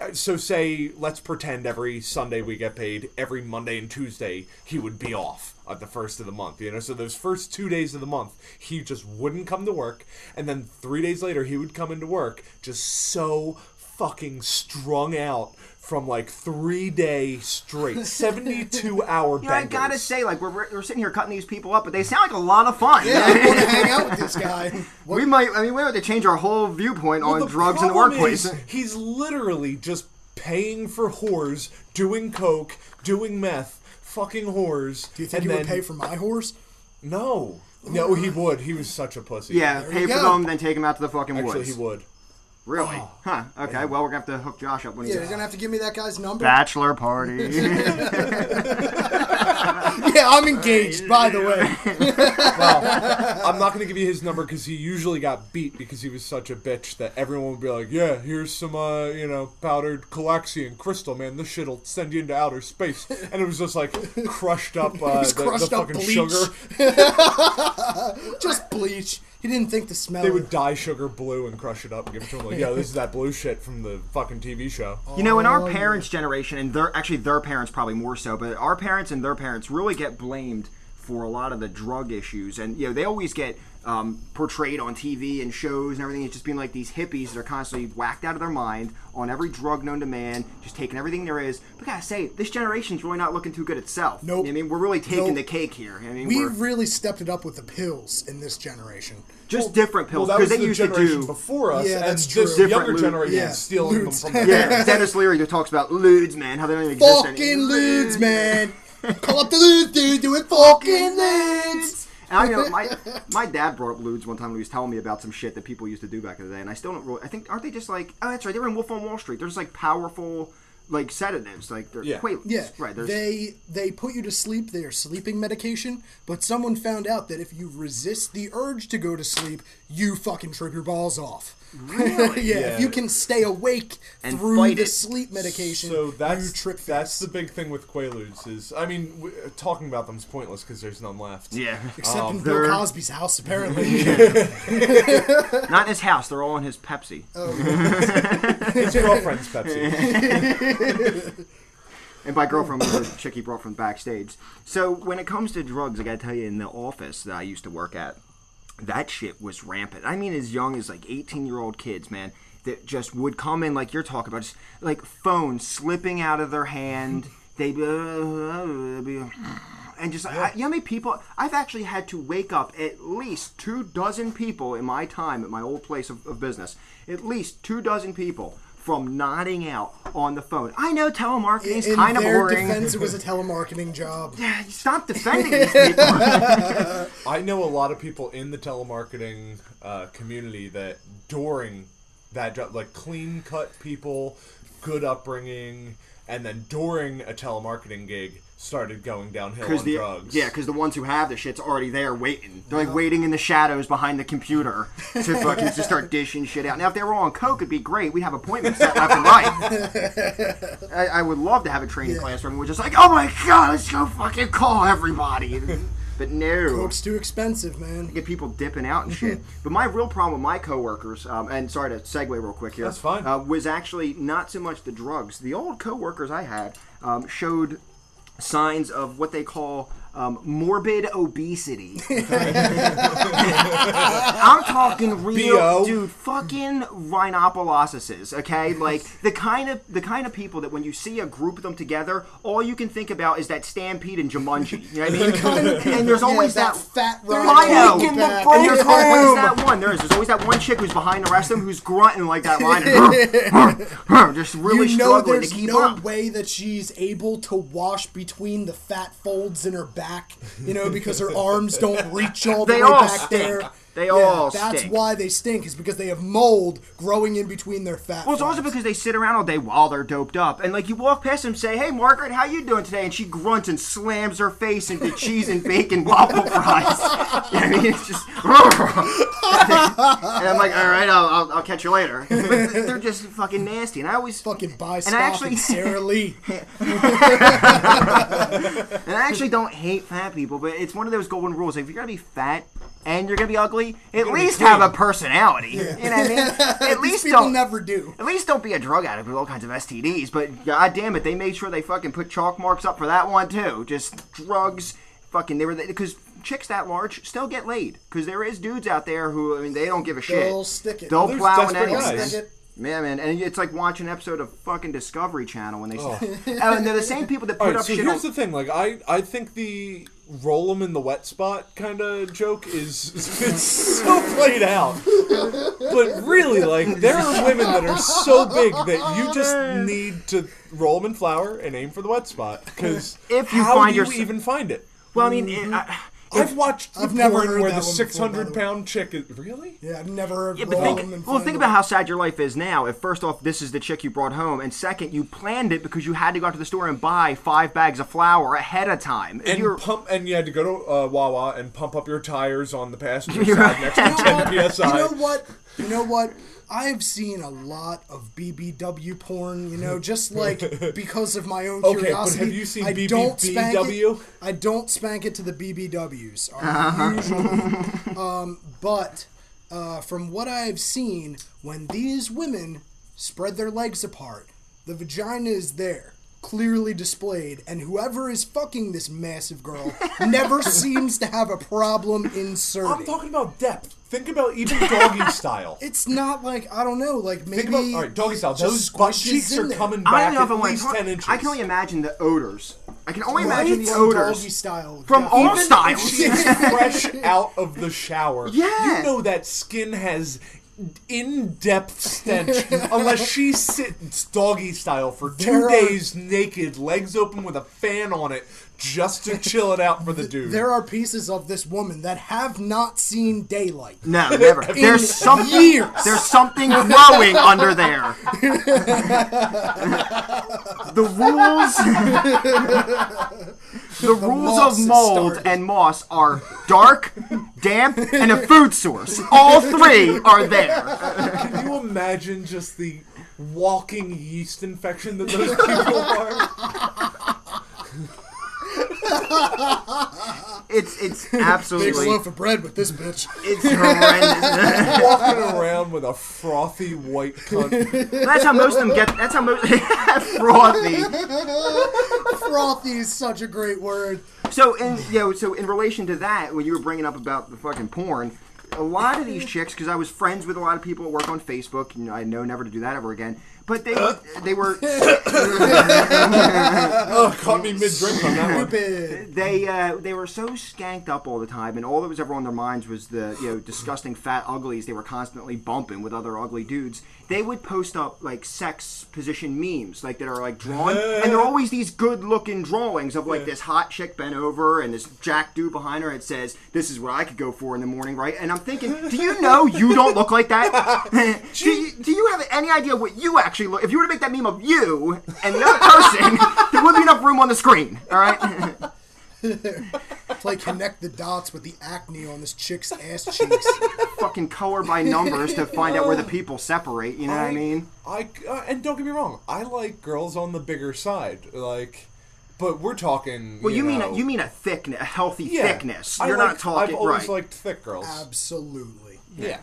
Uh, So, say, let's pretend every Sunday we get paid, every Monday and Tuesday he would be off at the first of the month, you know? So, those first two days of the month, he just wouldn't come to work. And then three days later, he would come into work just so fucking strung out from like three day straight, 72 *laughs* hour You know, I benders. gotta say, like we're, we're sitting here cutting these people up, but they sound like a lot of fun. Yeah, I want to hang out with this *laughs* guy. What, We might. I mean, we have to change our whole viewpoint Well, on the drugs in the problem workplace. is he's literally just paying for whores, doing coke, doing meth, fucking whores. do you think and he then, would pay for my horse? No. No, he would. He was such a pussy. yeah, pay you for go. them, then take them out to the fucking Actually, woods. he would. Really? Huh. Okay. Well, we're gonna have to hook Josh up when he's Yeah, you're gonna have to give me that guy's number. bachelor party. *laughs* *laughs* Yeah, I'm engaged, by the way. *laughs* Well, I'm not going to give you his number because he usually got beat because he was such a bitch that everyone would be like, "Yeah, here's some, uh, you know, powdered Calaxian crystal, man. This shit'll send you into outer space." And it was just like crushed up, uh, the, crushed the up fucking bleach. sugar. Just bleach. He didn't think to smell They would dye sugar blue and crush it up and give it to him. Like, yo, this is that blue shit from the fucking TV show. You know, in Oh, our parents' generation, and their actually their parents probably more so, but our parents and their parents really get blamed for a lot of the drug issues, and you know they always get um, portrayed on TV and shows and everything as just being like these hippies that are constantly whacked out of their mind on every drug known to man, just taking everything there is. But I gotta say, this generation's really not looking too good itself. Nope. I mean, we're really taking Nope. the cake here. I mean, We we're really stepped it up with the pills in this generation. Just different pills because was they the used to generation do. before us, Yeah, and that's this true. younger Different generation Yeah, stealing ludes. them from Yeah, *laughs* Denis Leary who talks about ludes, man, how they don't even exist Fucking anymore. ludes, man. *laughs* Call up the ludes, dude. Do it fucking ludes. And I know my *laughs* my dad brought up ludes one time when he was telling me about some shit that people used to do back in the day, and I still don't really. I think aren't they just like oh that's right they were in Wolf on Wall Street. They're just like powerful like sedatives like they're Yeah. Quaaludes. Yeah, right. There's they they put you to sleep. They are sleeping medication. But someone found out that if you resist the urge to go to sleep, you fucking trip your balls off. Yeah, *laughs* Yeah. if you can stay awake And through fight the it. sleep medication, So that's you trip that's the big thing with Quaaludes is I mean w- uh, talking about them's pointless because there's none left. yeah, Except uh, in they're- Bill Cosby's house, apparently. *laughs* *laughs* not in his house. They're all in his Pepsi. Oh. His girlfriend's Pepsi. And by girlfriend was the chick he brought from backstage. So when it comes to drugs, I gotta tell you, in the office that I used to work at, that shit was rampant. I mean, as young as like 18 year old kids, man, that just would come in like you're talking about, just like phones slipping out of their hand. *laughs* They'd be, uh, uh, and just uh, I, you know how many people I've actually had to wake up at least two dozen people in my time at my old place of, of business. At least two dozen people from nodding out on the phone. I know telemarketing's in kind of their boring. defense, it was a *laughs* telemarketing job. Stop defending these *laughs* people. I know a lot of people in the telemarketing uh, community that during that job, like clean cut people, good upbringing, and then during a telemarketing gig, started going downhill on the drugs. yeah, because the ones who have the shit's already there waiting. They're like waiting in the shadows behind the computer to *laughs* fucking to start dishing shit out. Now, if they were on coke, it'd be great. We'd have appointments set left and right. I, I would love to have a training class where we're just like, oh my god, let's go fucking call everybody. *laughs* But no. Coke's too expensive, man. get people dipping out and *laughs* shit. but my real problem with my coworkers, um, and sorry to segue real quick here, That's fine. Uh, was actually not so much the drugs. The old coworkers I had um, showed signs of what they call um, morbid obesity. *laughs* *laughs* I'm talking real, B.O.. dude. Fucking rhinopolosises. Okay, like *laughs* the kind of the kind of people that when you see a group of them together, all you can think about is that Stampede and Jumanji. You know what I mean? and there's always yeah, that, that fat rhino in the. And there's always that one? There is. There's always that one chick who's behind the rest of them who's grunting like that line, just really you know struggling to there's keep no up. way that she's able to wash between the fat folds in her back, you know, because her arms don't reach all the They way back stink. there. They Yeah, all That's stink. why they stink, is because they have mold growing in between their fat. Well, it's also because they sit around all day while they're doped up, and like you walk past them, say, "Hey, Margaret, how you doing today?" And she grunts and slams her face into cheese and bacon *laughs* waffle fries. *laughs* You know I mean, it's just, *laughs* and I'm like, "All right, I'll, I'll, I'll catch you later." But they're just fucking nasty, and I always fucking buy and I actually- Sara Lee. And I actually don't hate fat people, but it's one of those golden rules. If you're gonna be fat and you're gonna be ugly, at least have a personality. You know what I mean? *laughs* At least people don't. never do. At least don't be a drug addict with all kinds of STDs. But god damn it, they made sure they fucking put chalk marks up for that one too. Just drugs, fucking. They were because chicks that large still get laid. Because there is dudes out there who I mean they don't give a shit. They'll stick it. They'll There's plow in desperate anything. guys. Stick it. Yeah, man, and it's like watching an episode of fucking Discovery Channel when they. Oh. *laughs* oh. and they're the same people that All put right, up so shit here's on. the thing. Like, I, I think the roll 'em in the wet spot kind of joke is it's so played out. But really, like, there are women that are so big that you just need to roll them in flour and aim for the wet spot. Because If you how find do you yourse- even find it? well, I mean, it, I, I've watched I've never heard where that the one before, 600 by the pound chick is really. Yeah, I've never heard Yeah, but roll think, and well, think about how sad your life is now. If first off, this is the chick you brought home, and second, you planned it because you had to go out to the store and buy five bags of flour ahead of time. And you're, pump, and you had to go to uh, Wawa and pump up your tires on the passenger *laughs* side right. next to 10 psi. You know what? You know what? I've seen a lot of BBW porn, you know, just like *laughs* because of my own Okay, but curiosity. have you seen I don't spank it. I don't spank it to the BBWs. uh, Uh-huh. Usually. *laughs* um, but uh, from what I've seen, when these women spread their legs apart, the vagina is there, clearly displayed, and whoever is fucking this massive girl never *laughs* seems to have a problem inserting. I'm talking about depth. Think about even doggy *laughs* style. It's not like I don't know, like maybe. Think about all right, doggy style. Those butt cheeks are coming I back don't know if I at want least to. ten inches. I can only imagine the odors. I can only Right? imagine the From odors Doggy style. from all Even styles. if she is fresh out of the shower. *laughs* Yeah. You know that skin has in-depth stench *laughs* unless she sits doggy style for two There are- days naked, legs open with a fan on it, just to *laughs* chill it out for the dude. There are pieces of this woman that have not seen daylight. No, never. *laughs* There's something. years. There's something growing under there. the rules. The rules of mold and moss are dark, damp, and a food source. All three are there. Can you imagine just the walking yeast infection that those people are? *laughs* It's it's *laughs* Big absolutely loaf of bread with this bitch. it's *laughs* horrendous. Walking around with a frothy white cunt. That's how most of them get. That's how most *laughs* frothy. Frothy is such a great word. So in you know, so in relation to that, when you were bringing up about the fucking porn, a lot of these chicks, because I was friends with a lot of people that work on Facebook, and I know never to do that ever again. But they they were *laughs* Oh, caught me *laughs* mid-drink on that one. They uh, they were so skanked up all the time, and all that was ever on their minds was the you know disgusting fat uglies they were constantly bumping with other ugly dudes. They would post up like sex position memes, like that are like drawn, and they're always these good looking drawings of like this hot chick bent over and this jack dude behind her. It says, "This is what I could go for in the morning," right? And I'm thinking, do you know you don't look like that? *laughs* do, you, do you have any idea what you actually look? If you were to make that meme of you and the other person, *laughs* there wouldn't be enough room on the screen. All right. Play connect the dots with the acne on this chick's ass cheeks. fucking color by numbers to find out where the people separate. You know what I mean? I uh, and don't get me wrong, I like girls on the bigger side, like, but we're talking. Well, you, mean know, a, you mean a thickness, a healthy yeah, thickness. You're like- not talking I've always right. liked thick girls. Absolutely. Yeah,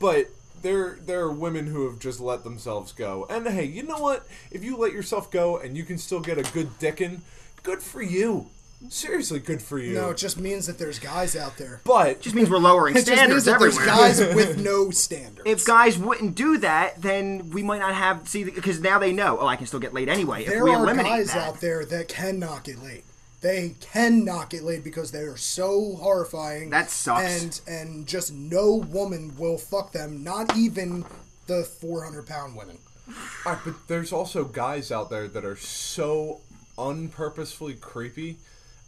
but there there are women who have just let themselves go, and hey, you know what? If you let yourself go and you can still get a good dickin', good for you. Seriously, good for you. No, it just means that there's guys out there. but just means we're lowering It just means standards that there's everywhere. guys *laughs* with no standards. if guys wouldn't do that, then we might not have see because now they know. Oh, I can still get laid anyway. there if we are eliminate guys that. out there that cannot get laid. They cannot get laid because they are so horrifying. That sucks. And and just no woman will fuck them. Not even the 400 pound women. All right, but there's also guys out there that are so unpurposefully creepy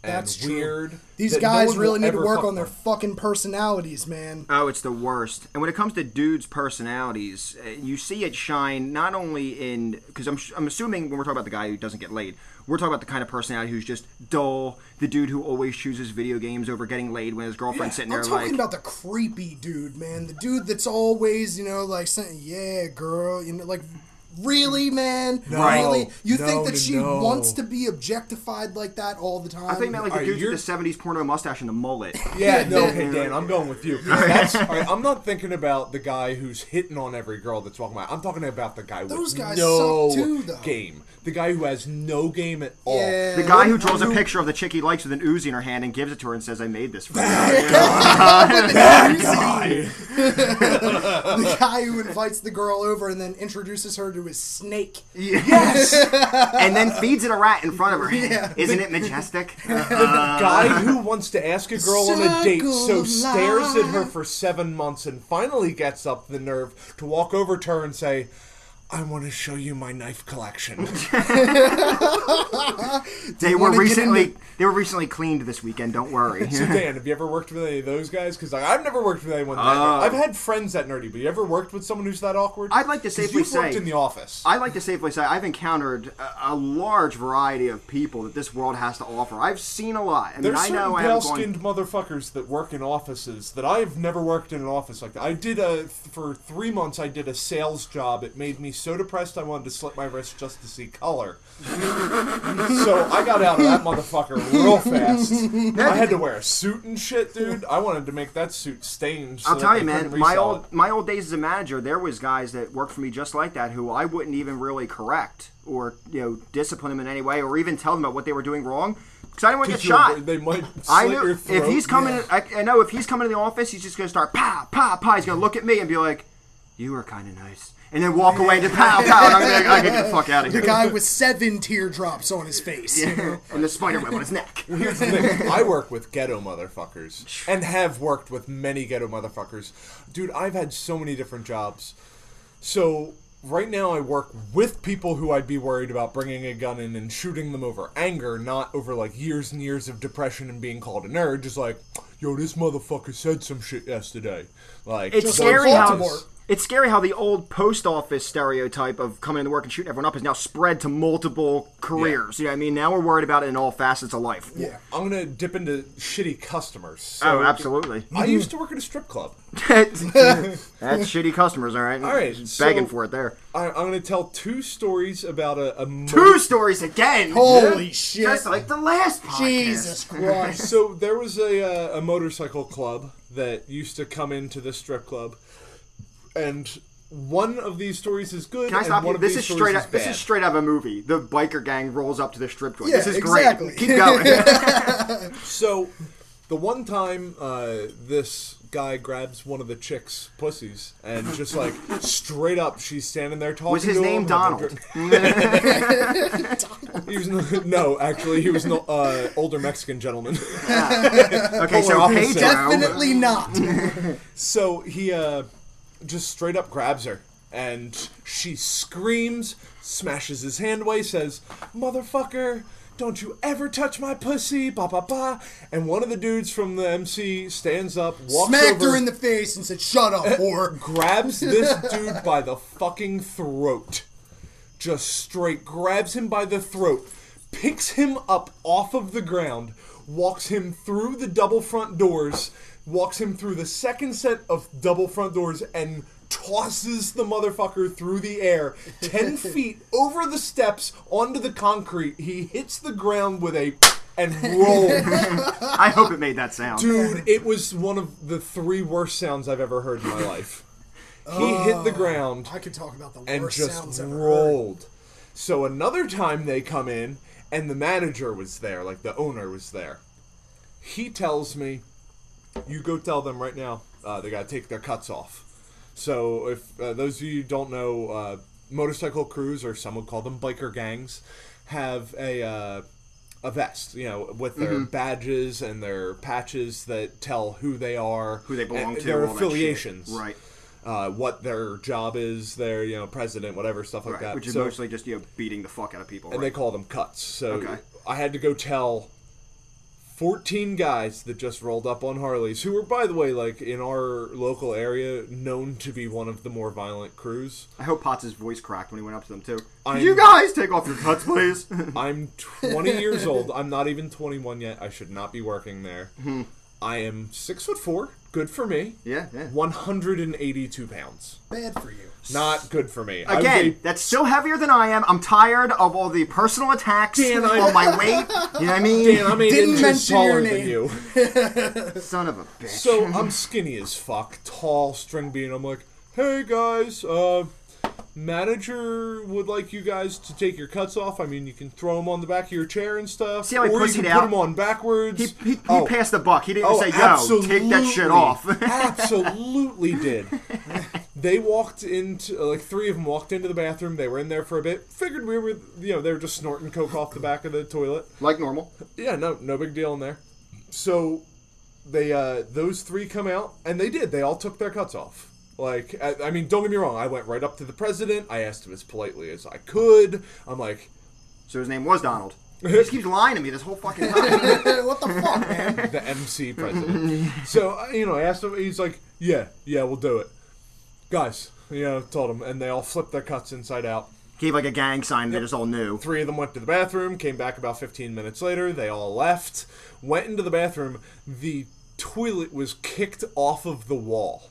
and That's true. weird. These that no guys one really need to work on their them. fucking personalities, man. Oh, it's the worst. And when it comes to dudes' personalities, uh, you see it shine not only in because I'm I'm assuming when we're talking about the guy who doesn't get laid, we're talking about the kind of personality who's just dull, the dude who always chooses video games over getting laid when his girlfriend's sitting there. I'm talking like. about the creepy dude, man. The dude that's always, you know, like saying, "Yeah, girl," you know, like. Really, man? No. Really? You No, think that she no. wants to be objectified like that all the time? I think meant like the Alright, dudes you're- with the '70s porno mustache and the mullet. *laughs* Yeah, no, okay, Dan, I'm going with you. *laughs* That's, all right, I'm not thinking about the guy who's hitting on every girl that's walking by. I'm talking about the guy Those with guys no suck too, though. game. The guy who has no game at all. Yeah. The guy who draws a picture of the chick he likes with an Uzi in her hand and gives it to her and says, "I made this for you." *laughs* *laughs* *laughs* the guy who invites the girl over and then introduces her to his snake. yes, and then feeds it a rat in front of her. Yeah. Isn't it majestic? The guy who wants to ask a girl on a date, so Circle stares at her for seven months and finally gets up the nerve to walk over to her and say, I want to show you my knife collection. *laughs* *laughs* They were recently into- they were recently cleaned this weekend. Don't worry. *laughs* so Dan, have you ever worked with any of those guys? Because like, I've never worked with anyone that. Oh. I've had friends that nerdy, but you ever worked with someone who's that awkward? I'd like to safely you've worked say- in the office. I'd like to safely say I've encountered a, a large variety of people that this world has to offer. I've seen a lot. I mean, There's I know I haven't gone. pale-skinned motherfuckers that work in offices that I've never worked in an office like that. I did a for three months. I did a sales job. It made me so depressed I wanted to slit my wrist just to see color. so I got out of that motherfucker real fast. I had to wear a suit and shit, dude. I wanted to make that suit stained. So I'll tell you, man. My old it. my old days as a manager, there was guys that worked for me just like that who I wouldn't even really correct or you know discipline them in any way or even tell them about what they were doing wrong because I didn't want to get shot. They might I knew if he's coming, yeah. I, I know if he's coming to the office, he's just gonna start pa pa pa. He's gonna look at me and be like, You were kind of nice. And then walk away to pow pow. And I'm like, I get the fuck out of here. The guy with seven teardrops on his face. you know? and the spider web on his neck. Here's the thing. I work with ghetto motherfuckers and have worked with many ghetto motherfuckers. Dude, I've had so many different jobs. So, right now I work with people who I'd be worried about bringing a gun in and shooting them over anger, not over like years and years of depression and being called a nerd. Just like, yo, this motherfucker said some shit yesterday. Like, It's Just those- like scary how Baltimore. It's scary how the old post office stereotype of coming into work and shooting everyone up is now spread to multiple careers. You know what I mean? Now we're worried about it in all facets of life. Yeah. I'm gonna dip into shitty customers. Oh, absolutely. I used to work at a strip club. *laughs* *laughs* That's shitty customers, all right? All right, Begging so- for it there. I, I'm gonna tell two stories about a, a Two stories again. Holy shit. Just like the last podcast. Jesus *laughs* Christ. So there was a uh, a motorcycle club that used to come into the strip club, and one of these stories is good. Can I and stop one you? This is stories straight is up. This is straight out of a movie. The biker gang rolls up to the strip joint. Yeah, this is exactly. great. Keep going. *laughs* *laughs* So, the one time uh, this guy grabs one of the chicks' pussies and just like straight up, she's standing there talking. Was his to name him, Donald? *laughs* He was no, no, actually, he was an uh, older Mexican gentleman. Okay, so Polar Pedro. Definitely not. So he uh, just straight up grabs her, and she screams, smashes his hand away, says, "Motherfucker, don't you ever touch my pussy!" Ba ba ba. And one of the dudes from the MC stands up, walks Smacked over, her in the face and said, "Shut up, *laughs* whore." grabs *laughs* this dude by the fucking throat, just straight grabs him by the throat, picks him up off of the ground, walks him through the double front doors, walks him through the second set of double front doors, and tosses the motherfucker through the air 10 *laughs* feet over the steps onto the concrete. He hits the ground with a and *laughs* rolls. I hope it made that sound. Dude, it was one of the three worst sounds I've ever heard in my life. He hit the oh, ground I could talk about the and worst just sounds ever heard. rolled. So another time they come in and the manager was there, like the owner was there. He tells me, "You go tell them right now. Uh, they got to take their cuts off." So if uh, those of you who don't know, uh, motorcycle crews or some would call them biker gangs have a uh, a vest, you know, with their Mm-hmm. badges and their patches that tell who they are, Who they belong and to, their all that shit. affiliations, Right. uh, what their job is, their you know president, whatever stuff like Right. that. Which is So- mostly just you know beating the fuck out of people. and right? they call them cuts. So Okay. I had to go tell 14 guys that just rolled up on Harleys, who were, by the way, like in our local area, known to be one of the more violent crews. I hope Potts' voice cracked when he went up to them too. I'm- you guys take off your cuts, please? *laughs* I'm 20 years old. I'm not even 21 yet. I should not be working there. Hmm. I am six foot four. Good for me. yeah, yeah. 182 pounds. Bad for you. Not good for me. Again, weigh- that's still heavier than I am. I'm tired of all the personal attacks Dan, I- on my weight. *laughs* You know what I mean? Dan, I'm eight Didn't inches mention your taller than you. *laughs* Son of a bitch. So I'm skinny as fuck, tall, string bean. I'm like, hey guys, uh, manager would like you guys to take your cuts off. I mean, you can throw them on the back of your chair and stuff, See how he or you can out? put them on backwards. he, he, he Oh. passed the buck. He didn't Oh, say, "Yo, take that shit off." *laughs* absolutely did. They walked into like three of them walked into the bathroom. They were in there for a bit. Figured we were, you know, they were just snorting coke off the back of the toilet. like normal. Yeah, no, no big deal in there. So they uh those three come out and they did. They all took their cuts off. Like I, I mean, don't get me wrong. I went right up to the president. I asked him as politely as I could. I'm like, So his name was Donald. *laughs* He just keeps lying to me this whole fucking time. *laughs* what the fuck, man? the MC president. so uh, you know, I asked him. He's like, yeah, yeah, we'll do it, guys. You know, told them, and they all flipped their cuts inside out. Gave like a gang sign. They just all knew. Three of them went to the bathroom, came back about 15 minutes later. They all left, went into the bathroom. The toilet was kicked off of the wall.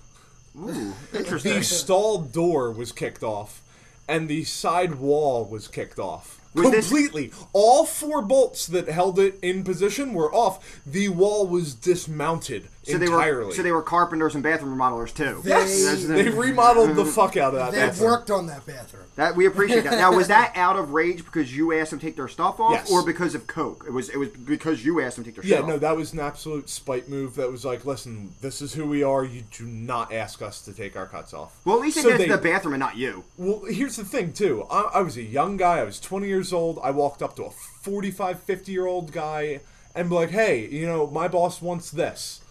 Ooh, *laughs* interesting. The stall door was kicked off, and the side wall was kicked off. Was this- completely. All four bolts that held it in position were off. The wall was dismounted So they were so they were carpenters and bathroom remodelers too. yes, That's they remodeled the mm-hmm. fuck out of that. They bathroom. worked on that bathroom. That we appreciate that. Now, was that *laughs* out of rage because you asked them to take their stuff off, Yes. or because of coke? It was. It was because you asked them to take their shots off. Yeah, no, that was an absolute spite move. That was like, listen, this is who we are. You do not ask us to take our cuts off. Well, at least So they did they- the bathroom and not you. Well, here's the thing, too. I, I was a young guy. I was 20 years old. I walked up to a 45, 50 year old guy and be like, hey, you know, my boss wants this.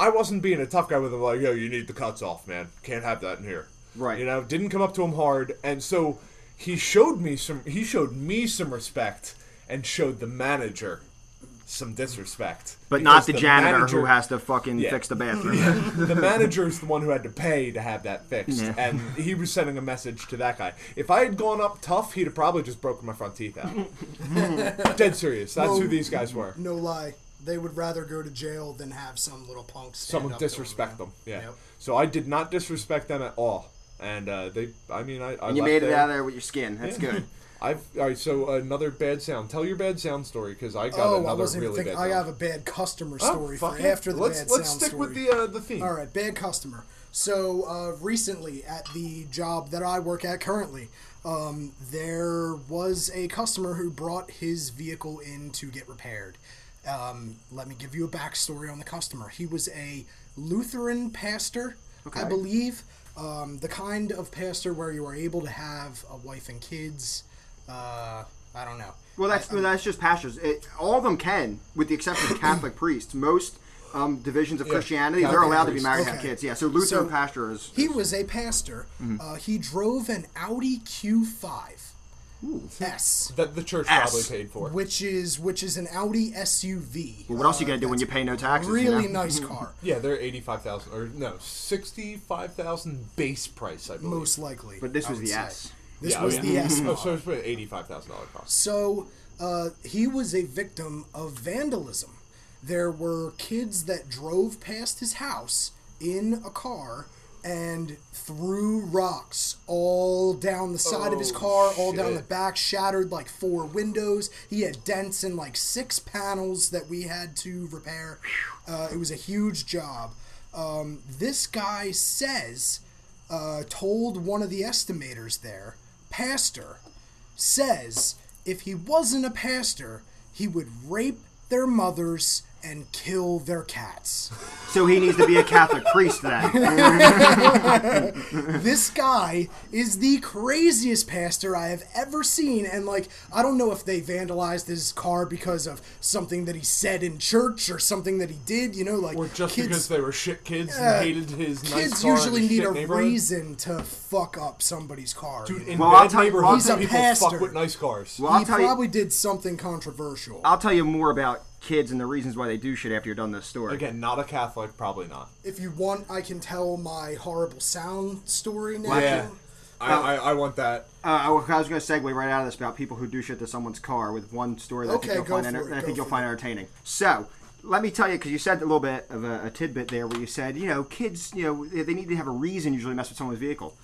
I wasn't being a tough guy with him, like, yo, you need the cuts off, man. Can't have that in here. Right. You know, didn't come up to him hard. And so he showed me some, he showed me some respect and showed the manager some disrespect. But not Because the janitor manager- who has to fucking Yeah. fix the bathroom. *laughs* the manager is the one who had to pay to have that fixed, Yeah. and he was sending a message to that guy. If I had gone up tough, he'd have probably just broken my front teeth out. *laughs* Dead serious. That's who these guys were. No lie. They would rather go to jail than have some little punk stand Someone up disrespect them. Yeah. Yep. So I did not disrespect them at all, and uh, they. I mean, I. I you left made it out of there with your skin. That's good. *laughs* I've. All right. So another bad sound. Tell your bad sound story because I got Oh, I another wasn't really thinking. bad. I have a bad customer Oh, story for after the let's, bad let's sound stick story. with the uh, the theme. All right, bad customer. So uh, recently, at the job that I work at currently, um, there was a customer who brought his vehicle in to get repaired. Um, let me give you a backstory on the customer. He was a Lutheran pastor, I believe, um, the kind of pastor where you are able to have a wife and kids. Uh, I don't know. Well, that's well, that's just pastors. It, all of them can, with the exception of *coughs* Catholic priests. Most um, divisions of Christianity, they're Catholic allowed to be priests. married and have kids. Yeah, so Lutheran So, pastor is. He was a pastor. Mm-hmm. Uh, he drove an Audi Q5 S. That the church S. probably paid for. which is which is an Audi SUV. Well, what else are you Uh, gonna do when you pay no taxes? Really you know? nice *laughs* car, Yeah, they're eighty-five thousand or no, sixty-five thousand base price, I believe. most likely. But this I was the say. S. This Yeah, was *laughs* oh, the yeah. S. Oh, so it's an eighty-five thousand dollar car. So uh, he was a victim of vandalism. There were kids that drove past his house in a car and threw rocks all down the side of his Oh, car, all down the back, shattered like four windows. He had dents in like six panels that we had to repair. Uh, it was a huge job. Um, this guy says, uh, told one of the estimators there, Pastor, says if he wasn't a pastor, he would rape their mothers and kill their cats. So he needs to be a Catholic priest then. *laughs* this guy is the craziest pastor I have ever seen. And, like, I don't know if they vandalized his car because of something that he said in church or something that he did, you know, like, Or just kids, because they were shit kids uh, and hated his nice kids car usually need a reason to fuck up somebody's car. Dude, in Well, I'll bad tell you- neighborhoods, He's a people pastor. fuck with nice cars. Well, I'll he tell you. probably did something controversial. I'll tell you more about kids and the reasons why they do shit after you're done this story. Again, not a Catholic, probably not. If you want, I can tell my horrible sound story now. Yeah, I, I, I want that. Uh, I was going to segue right out of this about people who do shit to someone's car with one story that I think you'll find, enter- I think you'll find entertaining. So, let me tell you, because you said a little bit of a, a tidbit there where you said, you know, kids, you know, they they need to have a reason usually to mess with someone's vehicle.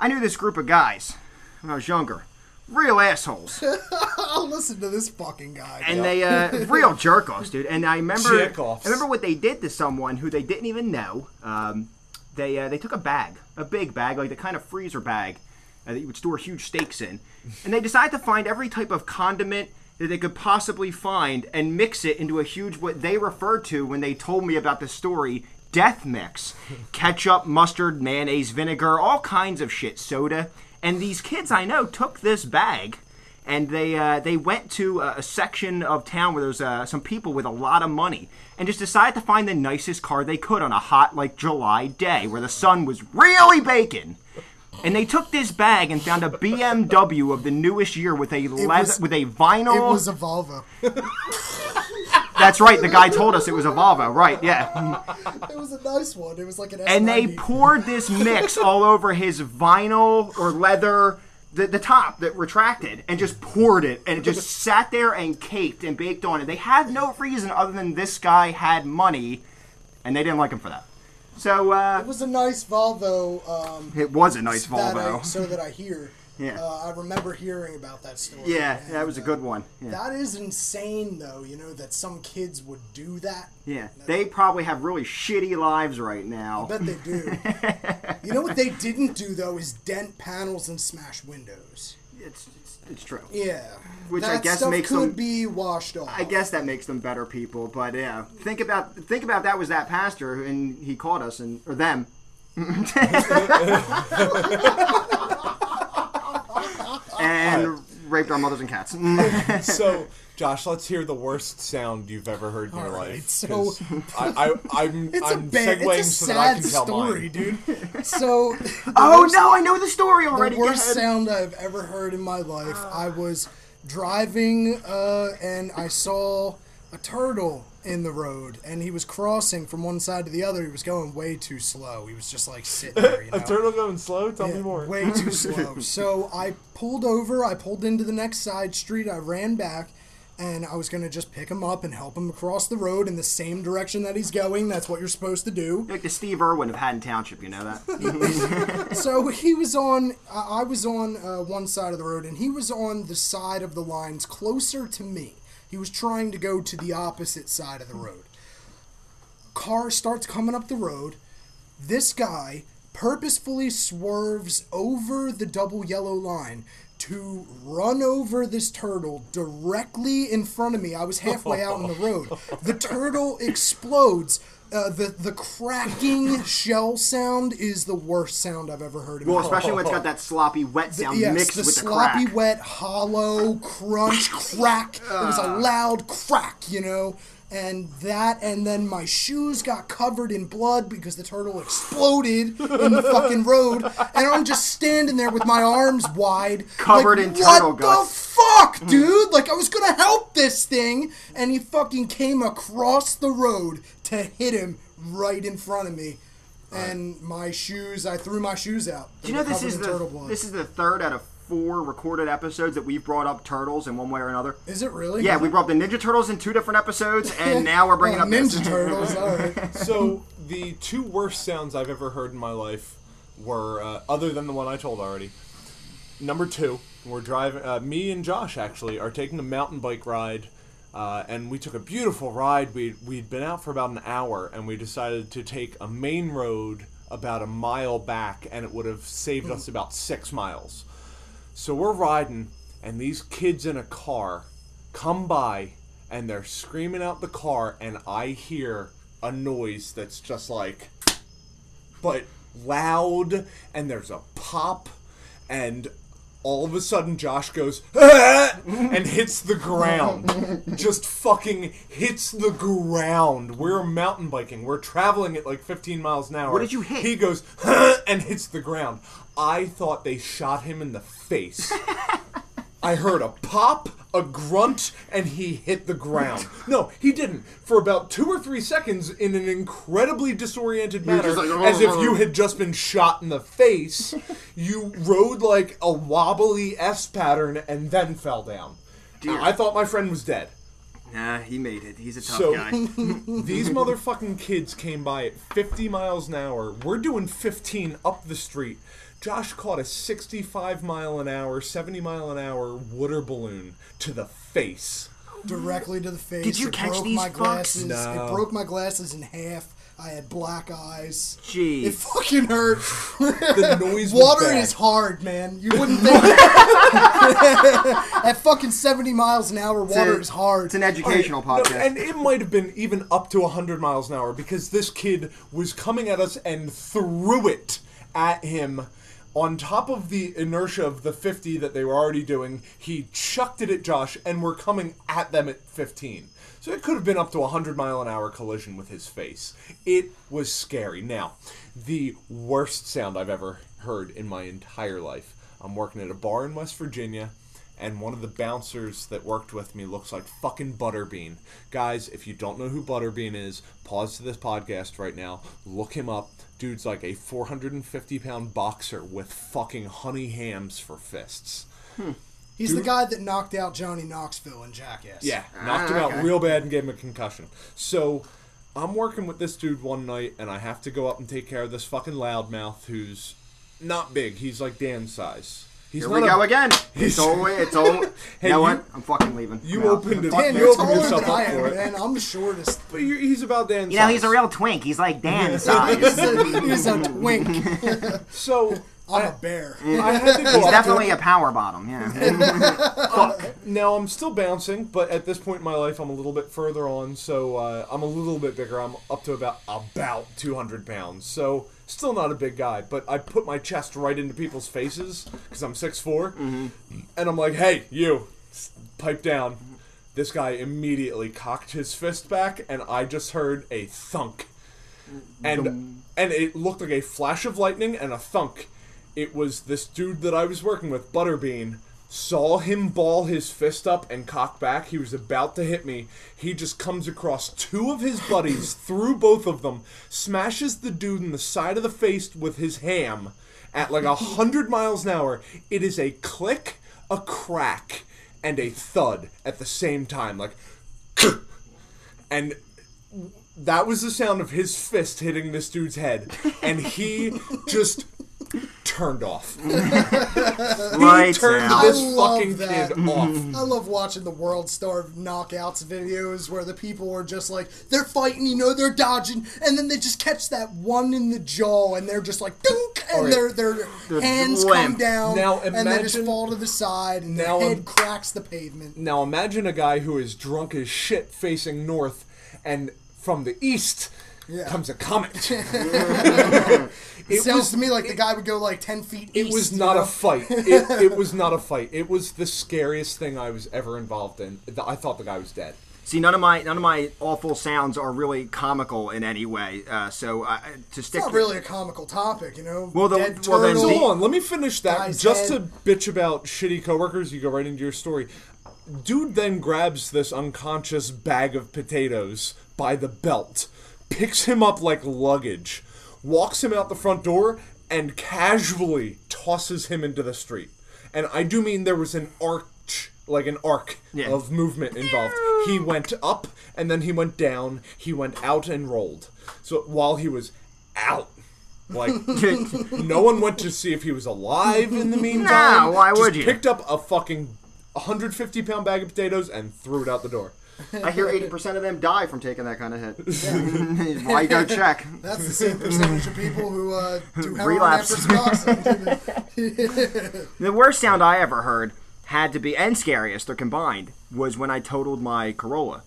I knew this group of guys when I was younger. Real assholes. *laughs* I'll listen to this fucking guy. and they uh, *laughs* real jerk offs, dude. And I remember, Jerk-offs. I remember what they did to someone who they didn't even know. Um, they uh, they took a bag, a big bag, like the kind of freezer bag uh, that you would store huge steaks in, and they decided to find every type of condiment that they could possibly find and mix it into a huge what they referred to when they told me about the story. Death mix, *laughs* ketchup, mustard, mayonnaise, vinegar, all kinds of shit, soda. And these kids I know took this bag and they uh, they went to a, a section of town where there's uh, some people with a lot of money and just decided to find the nicest car they could on a hot like July day where the sun was really baking. And they took this bag and found a BMW of the newest year with a leather was- with a vinyl. it was a Volvo. *laughs* That's right. The guy told us it was a Volvo. Right? Yeah. It was a nice one. It was like an and they poured this mix all over his vinyl or leather the, the top that retracted and just poured it and it just sat there and caked and baked on it they had no reason other than this guy had money and they didn't like him for that So uh, It was a nice Volvo. Um, it was a nice that I- Volvo. so that I hear. Yeah. Uh, I remember hearing about that story. yeah, that was a uh, good one. Yeah. That is insane, though. You know that some kids would do that. yeah, they probably have really shitty lives right now. I bet they do. *laughs* you know what they didn't do though is dent panels and smash windows. It's, it's it's true. Yeah. Which I guess makes could them- be washed off. I guess that makes them better people, but yeah. Think about think about that was that pastor and he caught us and or them. *laughs* *laughs* and raped our mothers and cats. *laughs* so, Josh, let's hear the worst sound you've ever heard in your All right, life. so- 'cause I, I, I'm, *laughs* It's I'm a bad, segueing it's a so that I sad can tell story, mine. dude. *laughs* So, oh worst- no, I know the story already. The worst sound I've ever heard in my life. I was driving uh, and I saw a turtle in the road, and he was crossing from one side to the other. He was going way too slow. He was just like sitting there, you *laughs* know. A turtle going slow? Tell Yeah, me more. Way too slow. *laughs* So I pulled over. I pulled into the next side street. I ran back, and I was gonna just pick him up and help him across the road in the same direction that he's going. That's what you're supposed to do. like the Steve Irwin of Haddon Township, you know that? *laughs* So he was on. I I was on uh, one side of the road, and he was on the side of the lines closer to me. He was trying to go to the opposite side of the road. Car starts coming up the road. This guy purposefully swerves over the double yellow line to run over this turtle directly in front of me. I was halfway out on the road. The turtle explodes. Uh, the the cracking *laughs* shell sound is the worst sound I've ever heard in well, especially when it's got that sloppy wet sound Yes, mixed the with the sloppy, crack. wet, hollow, crunch, *laughs* crack. It was a loud crack, you know. And that, and then my shoes got covered in blood because the turtle exploded in the fucking road. And I'm just standing there with my arms wide, Covered like, in turtle what guts." the fuck, dude? Like I was gonna help this thing, and he fucking came across the road to hit him right in front of me. And my shoes, I threw my shoes out. Do you know this is the this is the third out of four recorded episodes that we've brought up turtles in one way or another? Is it really? Yeah, we brought up the Ninja Turtles in two different episodes, and *laughs* now we're bringing Oh, up Ninja this. Turtles. All right. *laughs* so the two worst sounds I've ever heard in my life were, uh, other than the one I told already. Number two, we're driving. Uh, me and Josh actually are taking a mountain bike ride, uh, and we took a beautiful ride. We we'd been out for about an hour, and we decided to take a main road about a mile back, and it would have saved us about six miles. So we're riding, and these kids in a car come by, and they're screaming out the car, and I hear a noise that's just like, but loud, and there's a pop, and all of a sudden Josh goes "Ah!" and hits the ground. *laughs* Just fucking hits the ground. We're mountain biking. We're traveling at like 15 miles an hour. What did you hit? He goes "Ah!" and hits the ground. I thought they shot him in the face. *laughs* I heard a pop, a grunt, and he hit the ground. No, he didn't. For about two or three seconds, in an incredibly disoriented manner, like, as if you oh. had just been shot in the face, *laughs* you rode like a wobbly S pattern and then fell down. Dear. I thought my friend was dead. Nah, he made it. He's a tough So guy. *laughs* these motherfucking kids came by at 50 miles an hour. We're doing 15 up the street. Josh caught a 65 mile an hour, 70 mile an hour water balloon to the face. Directly to the face. Did you it catch broke these my glasses. No. It broke my glasses in half. I had black eyes. Jeez. It fucking hurt. The noise was Water bad. is hard, man. You wouldn't think. *laughs* At fucking 70 miles an hour, water a- is hard. It's an educational No, podcast. and it might have been even up to 100 miles an hour because this kid was coming at us and threw it at him. On top of the inertia of the 50 that they were already doing, he chucked it at Josh and we're coming at them at 15. So it could have been up to a 100 mile an hour collision with his face. It was scary. Now, the worst sound I've ever heard in my entire life. I'm working at a bar in West Virginia and one of the bouncers that worked with me looks like fucking Butterbean. Guys, if you don't know who Butterbean is, pause to this podcast right now, look him up. Dude's like a 450 pound boxer with fucking honey hams for fists. He's the guy that knocked out Johnny Knoxville in Jackass. Yeah, knocked him Ah, out okay. real bad and gave him a concussion. So I'm working with this dude one night, and I have to go up and take care of this fucking loudmouth who's not big. He's like Dan's size. He's Here not we a- go again. It's always, it's all. *laughs* Hey, you know you- what? I'm fucking leaving. You I'm out. opened it. Dan, you opened taller yourself than up I for it. man. I'm the shortest. But you're, he's about Dan's You know, he's a real twink. He's like Dan *laughs* size. He's a twink. *laughs* So I'm a bear. I had to go He's up definitely a power bottom. Yeah. Now I'm still bouncing, but at this point in my life, I'm a little bit further on, so uh, I'm a little bit bigger. I'm up to about about 200 pounds, so still not a big guy. But I put my chest right into people's faces because I'm 6'4", mm-hmm. and I'm like, "Hey, you, pipe down." This guy immediately cocked his fist back, and I just heard a thunk, and and it looked like a flash of lightning and a thunk. It was this dude that I was working with, Butterbean. Saw him ball his fist up and cock back. He was about to hit me. He just comes across two of his buddies, *laughs* through both of them, smashes the dude in the side of the face with his ham at like a *laughs* hundred miles an hour. It is a click, a crack, and a thud at the same time. Like, *clears throat* and that was the sound of his fist hitting this dude's head, and he *laughs* just turned off. *laughs* Right turned this I love fucking that. kid off. I love watching the World Star Knockouts videos where the people are just like they're fighting, you know, they're dodging, and then they just catch that one in the jaw, and they're just like dunk, and Alright. their their hands come down, Now and they just fall to the side, and Now their head im- cracks the pavement. Now imagine a guy who is drunk as shit facing north, and from the east Yeah. comes a comet. *laughs* It sounds to me like the guy would go like ten feet. It east, was you not know? a fight. *laughs* It, it was not a fight. It was the scariest thing I was ever involved in. I thought the guy was dead. See, none of my none of my awful sounds are really comical in any way. Uh, so uh, to stick It's not to- really a comical topic, you know. Well, the- Dead well, then the- hold on, let me finish that. Just head. to bitch about shitty coworkers, you go right into your story. Dude then grabs this unconscious bag of potatoes by the belt, picks him up like luggage, walks him out the front door, and casually tosses him into the street. And I do mean there was an arch, like an arc Yeah. of movement involved. He went up and then he went down. He went out and rolled. So while he was out, like *laughs* no one went to see if he was alive in the meantime. No, why would you? Picked up a fucking 150 pound bag of potatoes and threw it out the door. I hear eighty percent of them die from taking that kind of hit. *laughs* Why go check? That's the same percentage of people who uh, do heroin Relapse. after *laughs* The worst sound I ever heard had to be, and scariest, they're combined, was when I totaled my Corolla.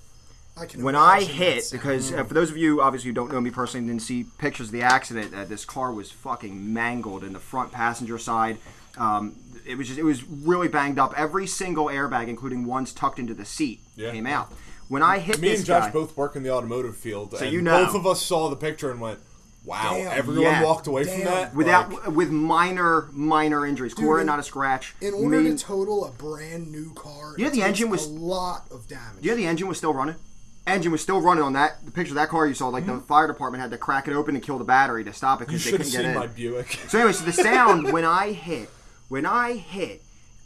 I can When I hit, because uh, for those of you obviously who don't know me personally, and didn't see pictures of the accident, uh, this car was fucking mangled in the front passenger side. Um, it was just, it was really banged up. Every single airbag, including ones tucked into the seat, Yeah. came out. When I hit Me this and Josh guy, both work in the automotive field, and you know. both of us saw the picture and went, "Wow!" Damn. Everyone Yeah. walked away from that without like, with minor minor injuries, Corey, in- not a scratch. in order Me- to total a brand new car, You know the engine was- a lot of damage. Yeah, the engine was still running. Engine was still running on that. The picture of that car you saw, like the mm-hmm. fire department had to crack it open and kill the battery to stop it you because they should have couldn't get seen in. my Buick. So anyway, so the *laughs* sound when I hit, when I hit,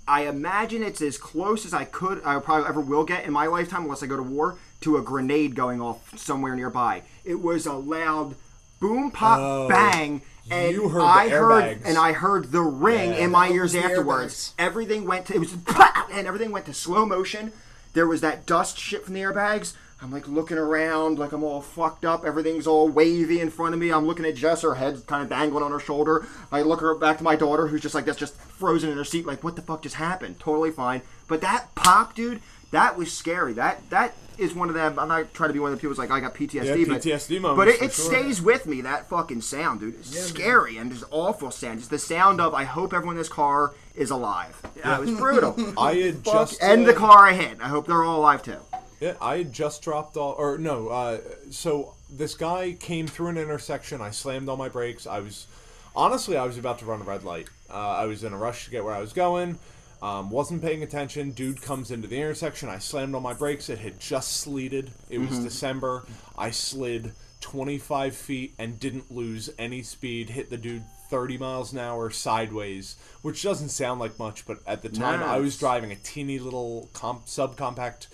I imagine it's as close as I could, I probably ever will get in my lifetime, unless I go to war, to a grenade going off somewhere nearby. It was a loud boom, pop, Oh, bang, and you heard I heard, and I heard the ring Yeah. in my ears afterwards. Everything went to it was *laughs* and everything went to slow motion. There was that dust shit from the airbags. I'm like looking around, like I'm all fucked up. Everything's all wavy in front of me. I'm looking at Jess, her head's kind of dangling on her shoulder. I look her back to my daughter, who's just like that's just frozen in her seat. Like what the fuck just happened? Totally fine. But that pop, dude, that was scary. That that is one of them. I'm not trying to be one of the people who's like I got PTSD, Yeah, but PTSD But it, it sure. stays with me. That fucking sound, dude. It's man. scary and just awful sound. Just the sound of I hope everyone in this car is alive. Yeah, it was brutal. *laughs* I had Fuck, just and the car I hit. I hope they're all alive too. Yeah, I had just dropped off, or no. Uh, so this guy came through an intersection. I slammed on my brakes. I was, honestly, I was about to run a red light. Uh, I was in a rush to get where I was going. Um, wasn't paying attention. Dude comes into the intersection. I slammed on my brakes. It had just sleeted. It was December. I slid 25 feet and didn't lose any speed. Hit the dude 30 miles an hour sideways, which doesn't sound like much, but at the time I was driving a teeny little comp, subcompact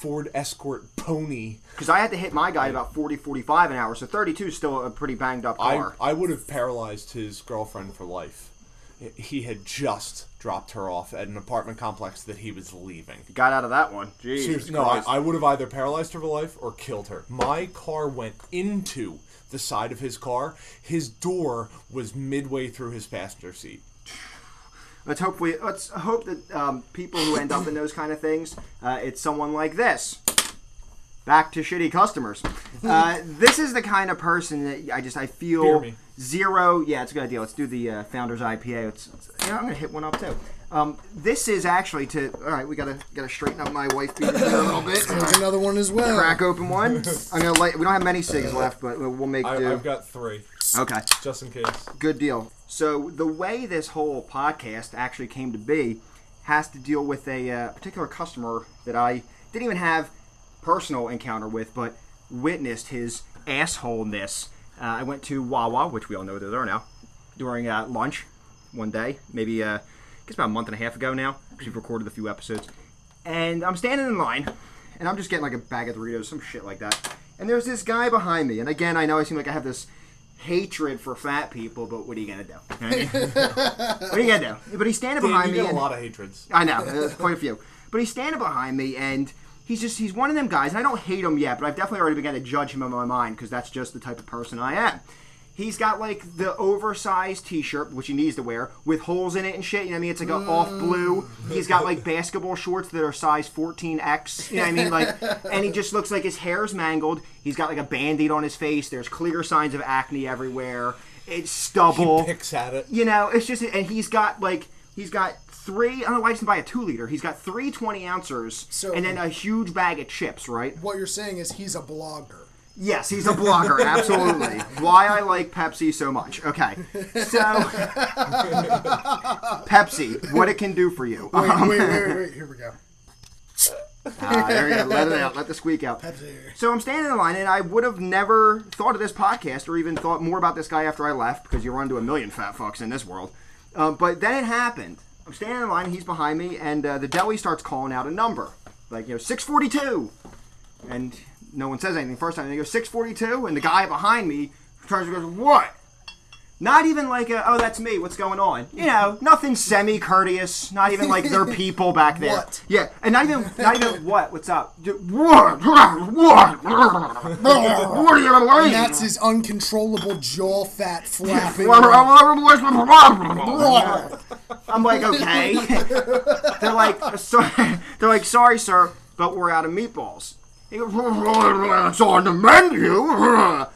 Ford Escort pony. Because I had to hit my guy about 40, 45 an hour, so 32 is still a pretty banged up I, car. I would have paralyzed his girlfriend for life. He had just dropped her off at an apartment complex that he was leaving. Got out of that one. Jeez. Seriously, no, I, I would have either paralyzed her for life or killed her. My car went into the side of his car. His door was midway through his passenger seat. Let's hope we let's hope that um, people who end up in those kind of things, uh, it's someone like this. Back to shitty customers. *laughs* Uh, this is the kind of person that I just I feel zero. Yeah, it's a good idea. Let's do the uh, founders IPA. Let's, let's- yeah, I'm gonna hit one up too. Um, this is actually to all right. We gotta gotta straighten up my wife beater a little bit. *laughs* There's another one as well. Crack open one. I'm gonna light. We don't have many cigs left, but we'll we'll make I, do. I've got three, okay. just in case. Good deal. So the way this whole podcast actually came to be has to deal with a uh, particular customer that I didn't even have personal encounter with, but witnessed his assholeness. Uh, I went to Wawa, which we all know they're there now, during uh, lunch one day, maybe uh, I guess about a month and a half ago now, because we've recorded a few episodes. And I'm standing in line, and I'm just getting like a bag of Doritos, some shit like that. And there's this guy behind me, and again, I know I seem like I have this hatred for fat people, but what are you gonna do? *laughs* what are you gonna do? But he's standing behind you me. get a and- lot of hatreds. I know, there's quite a few. But he's standing behind me, and he's just, he's one of them guys, and I don't hate him yet, but I've definitely already begun to judge him in my mind, because that's just the type of person I am. He's got like the oversized T-shirt, which he needs to wear, with holes in it and shit. You know what I mean? It's like a off blue. He's got like basketball shorts that are size 14x. You know what I mean? Like, and he just looks like his hair's mangled. He's got like a band-aid on his face. There's clear signs of acne everywhere. It's stubble He picks at it. you know, it's just, and he's got like, he's got three. I don't know why he doesn't buy a two liter. He's got three 20 ounces, So- and then a huge bag of chips. Right? What you're saying is he's a blogger. Yes, he's a blogger. absolutely. Why I like Pepsi so much. Okay, so Pepsi, what it can do for you? Wait, Um, wait, wait, *laughs* wait. Here we go. ah, there you go. Let it out. Let the squeak out. Pepsi. So I'm standing in line, and I would have never thought of this podcast or even thought more about this guy after I left because you run into a million fat fucks in this world. Um, but then it happened. I'm standing in line, he's behind me, and uh, the deli starts calling out a number, like you know, 642, and no one says anything first time. And they go 642, and the guy behind me turns and goes, "What?" Not even like a, oh, that's me. What's going on? You know, nothing semi-courteous. Not even like they're *laughs* people back there. What? Yeah, and not even, not even what? What's up? What? What? What are you gonna And that's his uncontrollable jaw fat flapping. I'm like, okay. *laughs* they're like, so, *laughs* they're like, sorry, sir, but we're out of meatballs. He goes, it's on the menu.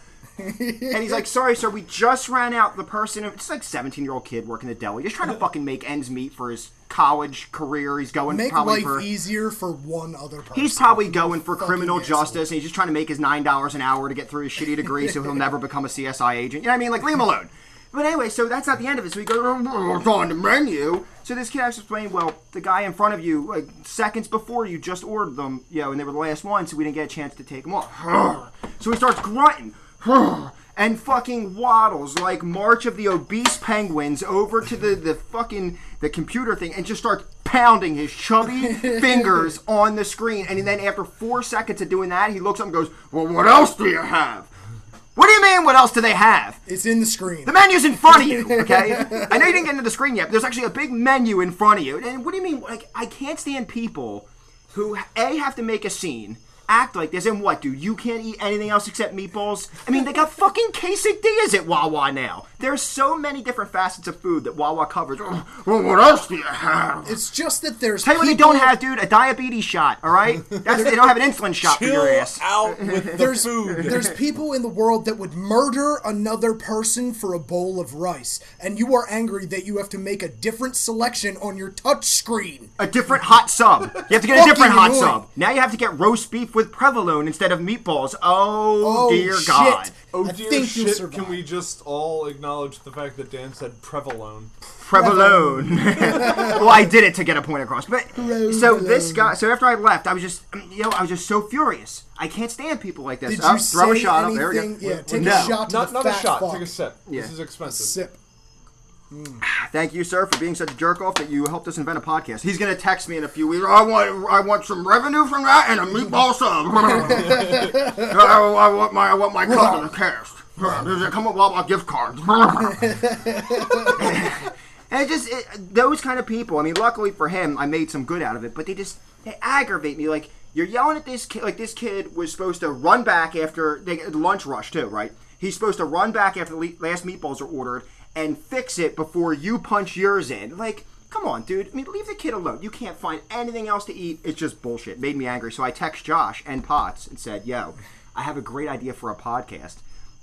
*laughs* and he's like, sorry, sir, we just ran out. The person, it's like 17 year old kid working at deli, just trying to fucking make ends meet for his college career. He's going Make probably life for. easier for one other person. He's probably going for criminal asshole. justice, and he's just trying to make his nine dollars an hour to get through his shitty degree, so he'll never become a CSI agent. You know what I mean? Like, leave him alone. But anyway, so that's not the end of it. So he goes, "Oh, it's on the menu. So this kid has to explain, well, the guy in front of you, like seconds before you just ordered them, you know, and they were the last one, so we didn't get a chance to take them off. *sighs* So he starts grunting. *sighs* And fucking waddles like March of the Obese Penguins over to the, the fucking the computer thing and just starts pounding his chubby *laughs* fingers on the screen. And then after four seconds of doing that, he looks up and goes, Well, what else do you have? What do you mean, what else do they have? It's in the screen. The menu's in front of you, *laughs* okay? I know you didn't get into the screen yet, but there's actually a big menu in front of you. And what do you mean? Like, I can't stand people who a have to make a scene, act like this, and what, dude? You can't eat anything else except meatballs. I mean, they got fucking quesadillas at Wawa now. There's so many different facets of food that Wawa covers. *sighs* Well, what else do you have? It's just that there's Tell you what they don't have, dude. A diabetes shot. All right, *laughs* That's, they don't have an insulin shot for Chill your ass. out with the There's, food. there's people in the world that would murder another person for a bowl of rice, and you are angry that you have to make a different selection on your touch screen. a different hot sub. You have to get a different hot annoying. sub. Now you have to get roast beef with provolone instead of meatballs. Oh, Oh, dear shit. God. Oh I dear think shit! survive. Can we just all acknowledge the fact that Dan said Prevalone? Provolone. *laughs* well, I did it to get a point across. But so this guy. So after I left, I was just, um, you know, I was just so furious. I can't stand people like this. Did Oh, you throw a say shot anything? up. There we go. Yeah, take No. a shot to Not the not a fat shot. fuck. Take a sip. Yeah. This is expensive. Sip. Ah, thank you, sir, for being such a jerk off that you helped us invent a podcast. He's gonna text me in a few weeks. I want, I want some revenue from that and a meatball sub. *laughs* I, I want my, I want my cut of the cast. Come with Wawa gift cards? *laughs* and it just it, those kind of people. I mean, luckily for him, I made some good out of it. But they just they aggravate me. Like you're yelling at this kid. Like this kid was supposed to run back after they lunch rush too, right? He's supposed to run back after the last meatballs are ordered and fix it before you punch yours in. Like, come on, dude. I mean, leave the kid alone. You can't find anything else to eat. It's just bullshit. Made me angry. So I text Josh and Potts and said, "Yo, I have a great idea for a podcast."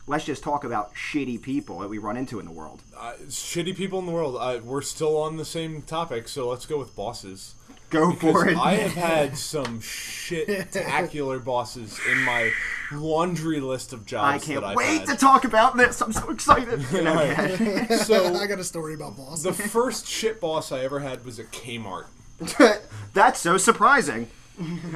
Let's just talk about shitty people that we run into in the world. Uh, shitty people in the world. Uh, we're still on the same topic, so let's go with bosses. Go for it. I have had some shit-tacular bosses in my laundry list of jobs. I can't that I've wait had. to talk about this. I'm so excited. *laughs* Okay. So *laughs* I got a story about bosses. the first shit boss I ever had was at Kmart. *laughs* That's so surprising.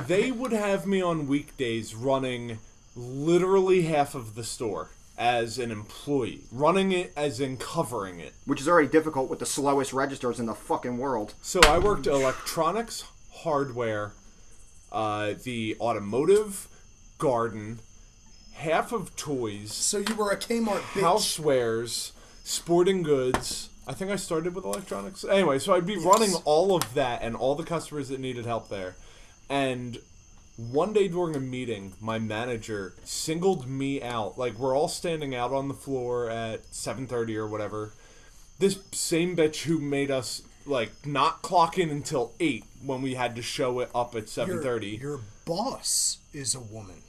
They would have me on weekdays running literally half of the store as an employee, running it as in covering it. Which is already difficult with the slowest registers in the fucking world. So I worked electronics, hardware, uh, the automotive, garden, half of toys, so you were a Kmart bitch. housewares, sporting goods. I think I started with electronics. Anyway, so I'd be running all of that and all the customers that needed help there. And one day during a meeting, my manager singled me out. Like we're all standing out on the floor at 7:30 or whatever. This same bitch who made us like not clock in until 8 when we had to show it up at your, 7:30 your boss is a woman.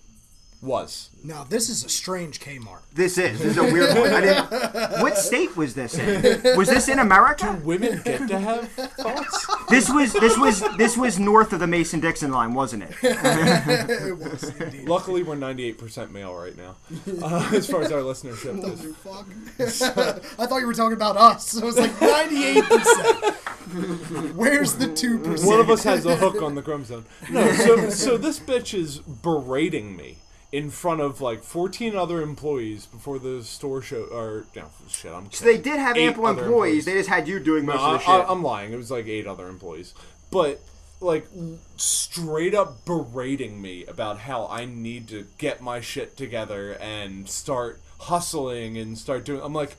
Was. Now this is a strange Kmart. This is. This is a weird one. I didn't. What state was this in? Was this in America? Women get to have thoughts? This was. This was. This was north of the Mason Dixon line, wasn't it? *laughs* it was indeed. Luckily, we're 98% male right now, uh, as far as our listenership goes. Fuck. *laughs* I thought you were talking about us. I was like ninety-eight percent. Where's the two percent? One of us has a hook on the chromosome. No, so so this bitch is berating me in front of like 14 other employees before the store show. Or no, shit, I'm. Kidding. So they did have Eight ample other employees. They just had you doing most No, of the uh, I, shit. I, I'm lying. It was like eight other employees, but like straight up berating me about how I need to get my shit together and start hustling and start doing. I'm like,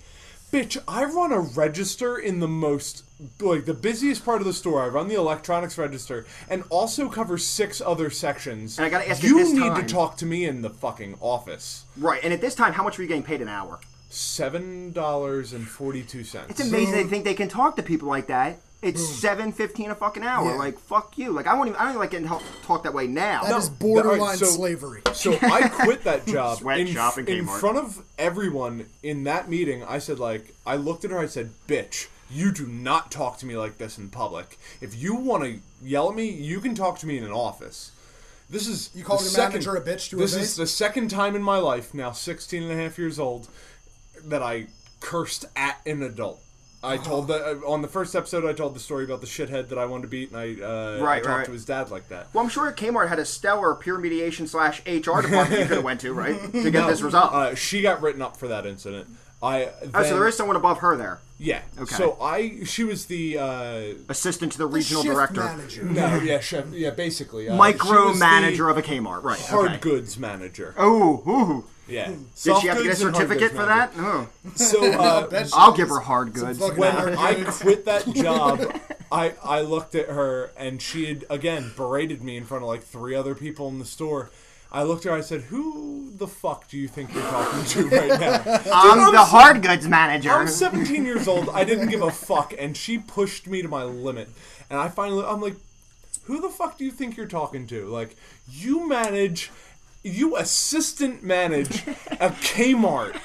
bitch, I run a register in the most like the busiest part of the store. I run the electronics register and also cover six other sections. And I gotta ask you you this need time- to talk to me in the fucking office. right. And at this time, how much were you getting paid an hour? Seven dollars and forty two cents. It's amazing they think they can talk to people like that. It's seven fifteen a fucking hour. Yeah. Like fuck you. Like I won't even. I don't even like getting help talk that way now. That is all right, borderline so- slavery. So I quit that *laughs* job Sweatshop in, in in front of everyone in that meeting. I said, like, I looked at her. I said, "Bitch, you do not talk to me like this in public. If you want to yell at me, you can talk to me in an office." This is You called the your second- manager a bitch to This face? is the second time in my life, now 16 and a half years old, that I cursed at an adult. I told the uh, on the first episode. I told the story about the shithead that I wanted to beat, and I, uh, right, I Right, talked right. to his dad like that. Well, I'm sure Kmart had a stellar peer mediation slash HR department you could have went to, right, to get this result. Uh, she got written up for that incident. I oh, so there is someone above her there, yeah. Okay. So I she was the uh, assistant to the The regional shift director, manager. no yeah chef yeah basically uh, micro manager the of a Kmart, right? hard okay. goods manager. Oh, ooh. Yeah. Did she have to get a goods and hard certificate *laughs* goods for that? *laughs* No. So uh, I'll give her hard goods. fucking when hard I goods. quit that *laughs* job, I I looked at her and she had again berated me in front of like three other people in the store. I looked at her. I said, "Who the fuck do you think you're talking to right now?" I'm the hard goods manager. I'm 17 years old. I didn't give a fuck, and she pushed me to my limit. And I finally, I'm like, who the fuck do you think you're talking to? Like, you manage, you assistant manage a *laughs* Kmart.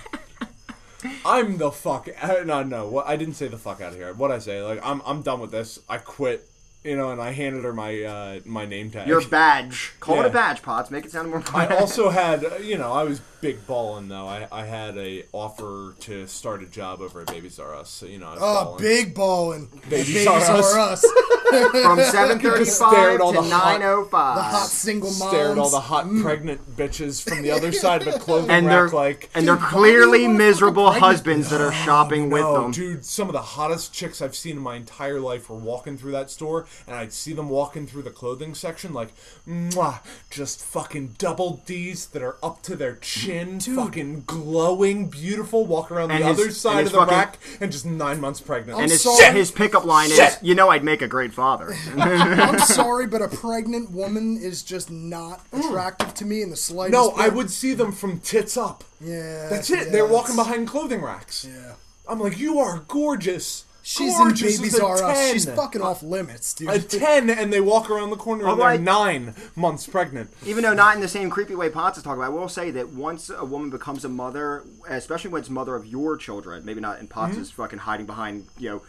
I'm the fuck. uh, No, no. What I didn't say the fuck out of here. What I say? Like, I'm, I'm done with this. I quit. You know, and I handed her my, uh, my name tag. Your badge. Call it a badge, Potts. Make it sound more. I also *laughs* had, uh, you know, I was big balling though. I, I had a offer to start a job over at Babies R Us. So, you know, I was Oh, ballin'. big ballin'. Babies Babies are are us. us. *laughs* from *laughs* 7:35 stare at to the hot- 9:05. The hot single moms. Stare at all the hot mm. pregnant bitches from the other side of the clothing and they're rack, like. and they're Dude, why do you clearly wanna fuck a miserable pregnant husbands that are shopping with No, them. dude, some of the hottest chicks I've seen in my entire life were walking through that store, and I'd see them walking through the clothing section, like, mwah, just fucking double D's that are up to their chin, fucking glowing, beautiful, walk around And the his- other and side his of the fucking- rack, and just nine months pregnant. And his, sorry. his pickup line is, Shit. "You know, I'd make a great father." *laughs* *laughs* I'm sorry, but a pregnant woman is just not attractive to me in the slightest. no, I would see them from tits up. Yeah, That's it. yeah, They're walking that's- behind clothing racks. Yeah. I'm like, you are gorgeous. She's gorgeous in Babies as a R Us. She's fucking off limits, dude. a 10 and they walk around the corner and they're I- nine months pregnant. Even though not in the same creepy way Potts is talking about, I will say that once a woman becomes a mother, especially when it's mother of your children, maybe not in Potts Mm-hmm. is fucking hiding behind, you know,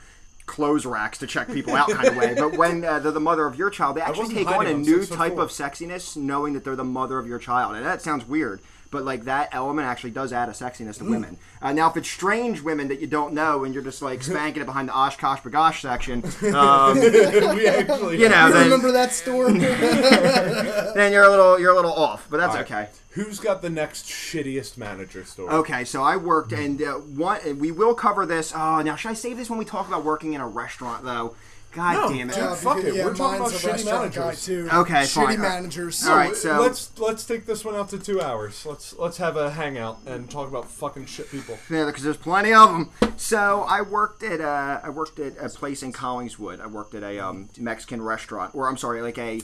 clothes racks to check people out kind of way, but when uh, they're the mother of your child, they actually take on a new type four. of sexiness knowing that they're the mother of your child. And that sounds weird. But like that element actually does add a sexiness to women. Uh, now, if it's strange women that you don't know and you're just like spanking it behind the OshKosh B'gosh section, *laughs* um, *laughs* we actually, you know, you then, remember that store? *laughs* then you're a little you're a little off. But that's All right. okay. Who's got the next shittiest manager story? Okay, so I worked, and uh, one, and we will cover this. Oh, now should I save this when we talk about working in a restaurant, though? God No, damn it! dude, Uh, fuck it, Yeah, we're talking about shitty restaurant guy managers. too. Okay, shitty fine. managers. All right, so- let's let's take this one out to two hours. Let's let's have a hangout and talk about fucking shit people. Yeah, because there's plenty of them. So I worked at uh, I worked at a place in Collingswood. I worked at a um, Mexican restaurant, or I'm sorry, like a,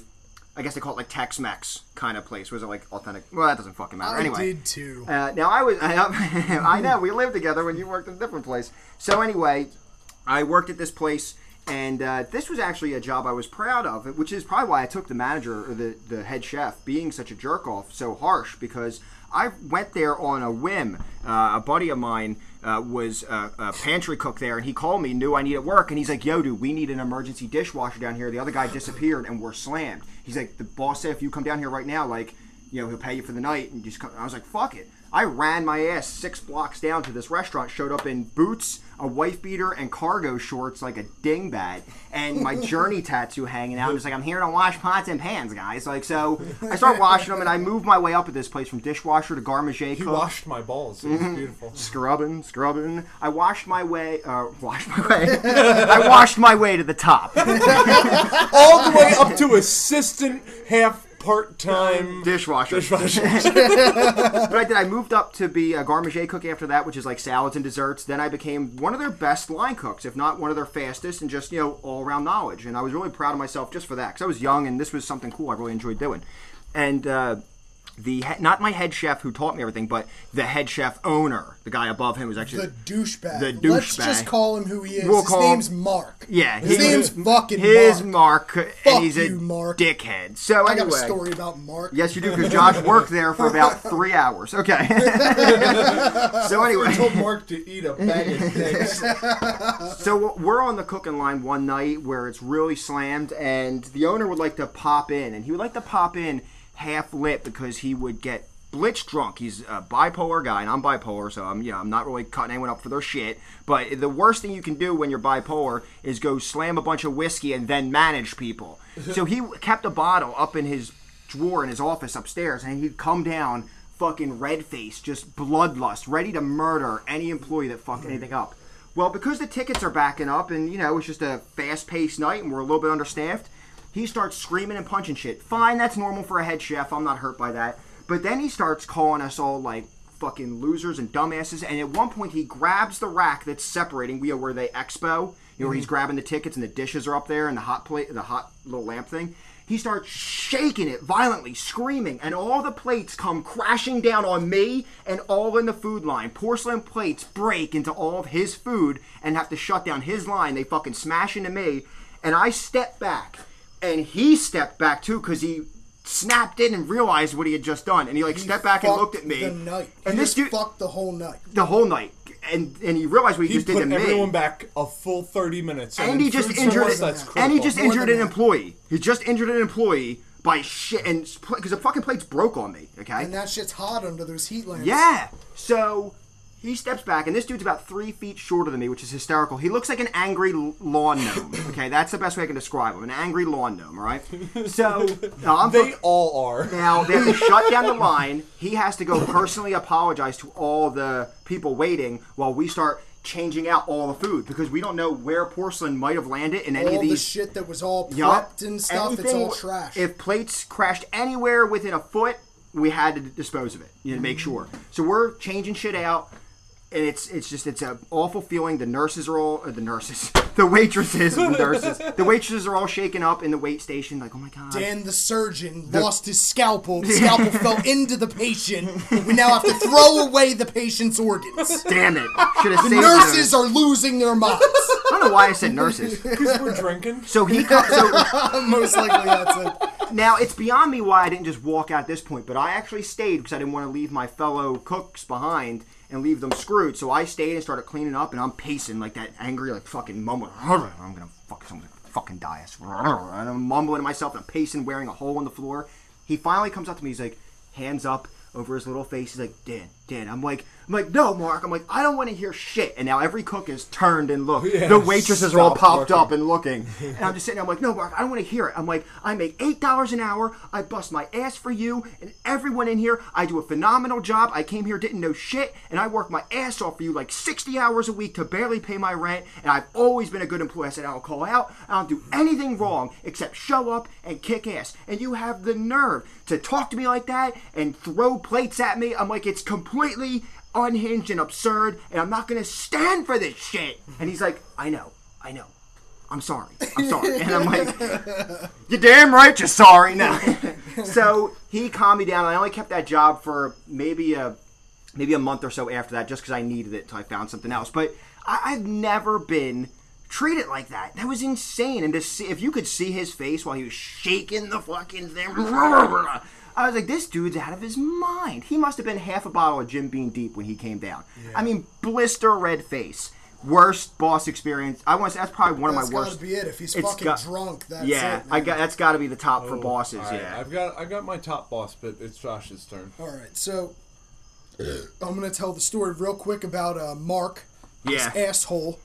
I guess they call it like Tex-Mex kind of place. Was it like authentic? Well, that doesn't fucking matter. I anyway, did too. Uh, now I was, *laughs* I, I know we lived together when you worked in a different place. So anyway, I worked at this place, and uh, this was actually a job I was proud of, which is probably why I took the manager or the the head chef being such a jerk off so harsh because I went there on a whim. Uh, a buddy of mine. Uh, was a, a pantry cook there, and he called me, knew I needed work, and he's like, "Yo, dude, we need an emergency dishwasher down here. The other guy disappeared, and we're slammed." He's like, "The boss said if you come down here right now, like, you know, he'll pay you for the night. And just come. I was like, fuck it. I ran my ass six blocks down to this restaurant, showed up in boots, a wife beater, and cargo shorts like a dingbat, and my *laughs* journey tattoo hanging out. And it's like, I'm here to wash pots and pans, guys. Like, so I start washing them, and I move my way up at this place from dishwasher to garde He cook. washed my balls. It was Mm-hmm. beautiful. Scrubbing, scrubbing. I washed my way. Uh, washed my way. I washed my way to the top. *laughs* All the way up to assistant, half part time *laughs* Dishwasher. dishwasher. *laughs* But I did. I moved up to be a garde cook after that, which is like salads and desserts. Then I became one of their best line cooks, if not one of their fastest, and just you know all around knowledge. And I was really proud of myself just for that because I was young and this was something cool I really enjoyed doing. And uh, the not my head chef who taught me everything, but the head chef owner, the guy above him was actually The douchebag. The douchebag. Let's just call him who he is. We'll His call him- name's Mark. yeah. His he- name's fucking his Mark. Mark, Fuck and he's a you, Mark. dickhead. So I anyway, got a story about Mark. Yes, you do, because Josh worked there for about *laughs* three hours. Okay. *laughs* so anyway, I told Mark to eat a bag of *laughs* dicks. So we're on the cooking line one night where it's really slammed, and the owner would like to pop in, and he would like to pop in half lit because he would get blitz drunk. He's a bipolar guy, and I'm bipolar, so I'm you know I'm not really cutting anyone up for their shit. But the worst thing you can do when you're bipolar is go slam a bunch of whiskey and then manage people. *laughs* so he kept a bottle up in his drawer in his office upstairs, and he'd come down fucking red faced, just bloodlust, ready to murder any employee that fucked mm. anything up. Well, because the tickets are backing up and, you know, it's just a fast paced night and we're a little bit understaffed, he starts screaming and punching shit. Fine, that's normal for a head chef. I'm not hurt by that. But then he starts calling us all like fucking losers and dumbasses. And at one point, he grabs the rack that's separating, you know, where they expo, you know, where he's mm-hmm. grabbing the tickets and the dishes are up there and the hot plate, the hot little lamp thing. He starts shaking it violently, screaming, and all the plates come crashing down on me and all in the food line. Porcelain plates break into all of his food and have to shut down his line. They fucking smash into me, and I step back, and he stepped back too because he snapped in and realized what he had just done, and he like He stepped back and looked at me. The night. And he this just dude, fucked the whole night. the whole night, and and he realized what he, He just did put to me. everyone back a full 30 minutes. and in he just injured service, that's and he just More injured than an that. employee. He just injured an employee by shit and because the fucking plates broke on me. Okay. And that shit's hot under those heat lamps. Yeah. So he steps back, and this dude's about three feet shorter than me, which is hysterical. He looks like an angry lawn gnome. *coughs* Okay, that's the best way I can describe him. An angry lawn gnome, all right? So, *laughs* now I'm They all are. now they have to *laughs* shut down the line. He has to go personally apologize to all the people waiting while we start changing out all the food because we don't know where porcelain might have landed in any all of the these shit that was all prepped Yup. and stuff, it's all trash. If plates crashed anywhere within a foot, we had to dispose of it. You know, to make sure. So we're changing shit out, and it's it's just it's an awful feeling. The nurses are all uh, the nurses, *laughs* the waitresses, the nurses, the waitresses are all shaken up in the wait station. Like, oh my god. Dan the surgeon lost his scalpel. The *laughs* scalpel fell into the patient. We now have to throw away the patient's organs. Damn it! Should have The saved nurses those. are losing their minds. *laughs* I don't know why I said nurses. Because we're drinking. So he comes. So Most likely that's it. Now it's beyond me why I didn't just walk out at this point, but I actually stayed because I didn't want to leave my fellow cooks behind and leave them screwed. So I stayed and started cleaning up, and I'm pacing like that angry, like fucking mumbling. I'm gonna fuck someone's gonna fucking die. And I'm mumbling to myself, and I'm pacing, wearing a hole in the floor. He finally comes up to me. He's like, hands up over his little face. He's like, Dan, Dan. I'm like, I'm like, no, Mark. I'm like, I don't want to hear shit. And now every cook is turned and looked. Yeah, the waitresses are all popped looking. up and looking. And I'm just sitting there, I'm like, no, Mark, I don't want to hear it. I'm like, I make $8 an hour. I bust my ass for you and everyone in here. I do a phenomenal job. I came here, didn't know shit, and I work my ass off for you like 60 hours a week to barely pay my rent. And I've always been a good employee. I said, I don't call out. I don't do anything wrong except show up and kick ass. And you have the nerve to talk to me like that and throw plates at me. I'm like, it's completely unhinged and absurd, and I'm not gonna stand for this shit. And he's like, I know, I know. I'm sorry. I'm sorry. And I'm like, *laughs* you're damn right you're sorry. now. *laughs* so he calmed me down. I only kept that job for maybe a maybe a month or so after that, just because I needed it until I found something else. But I, I've never been treated like that. That was insane. And to see if you could see his face while he was shaking the fucking thing. *laughs* I was like, this dude's out of his mind. He must have been half a bottle of Jim Beam deep when he came down. I mean, blister red face. Worst boss experience. I want to say that's probably one That's of my worst. gotta worst. be it. If he's It's fucking got- drunk, that's yeah, it. I got that's got to be the top for Oh, bosses. all right, Yeah, I've got I got my top boss, but it's Josh's turn. All right, so *clears throat* I'm gonna tell the story real quick about uh, Mark, Yeah. this asshole,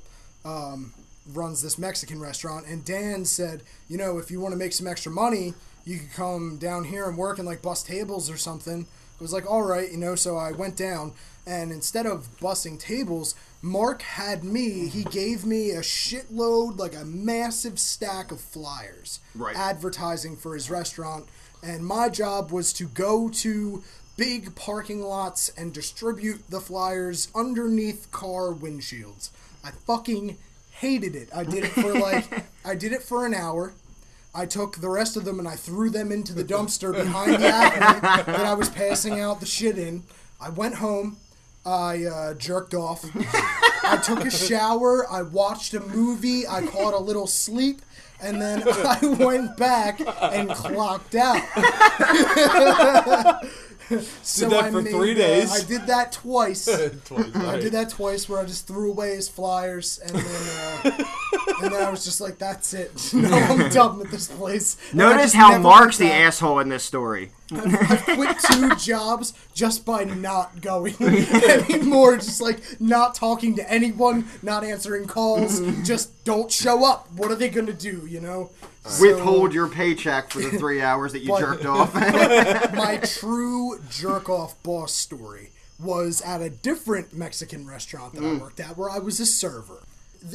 um, runs this Mexican restaurant, and Dan said, you know, if you want to make some extra money, you could come down here and work and like bust tables or something. I was like, all right, you know, so I went down, and instead of bussing tables, Mark had me. He gave me a shitload, like a massive stack of flyers, Right. advertising for his restaurant, and my job was to go to big parking lots and distribute the flyers underneath car windshields. I fucking hated it. I did it for like *laughs* I did it for an hour. I took the rest of them and I threw them into the dumpster behind the avenue that I was passing out the shit in. I went home. I uh, jerked off. I took a shower. I watched a movie. I caught a little sleep. And then *laughs* I went back and clocked out. *laughs* *laughs* so that I for made, three uh, days? I did that twice. *laughs* Twice, I did that twice where I just threw away his flyers and then uh, and then I was just like, that's it. *laughs* no, I'm done with this place. And Notice how Mark's the back. asshole in this story. I quit two jobs just by not going anymore. Just like not talking to anyone, not answering calls. just don't show up. What are they gonna do? You know. So, Withhold your paycheck for the *laughs* three hours that you But- jerked off. *laughs* my *laughs* true jerk off boss story was at a different Mexican restaurant that I mm. worked at where I was a server.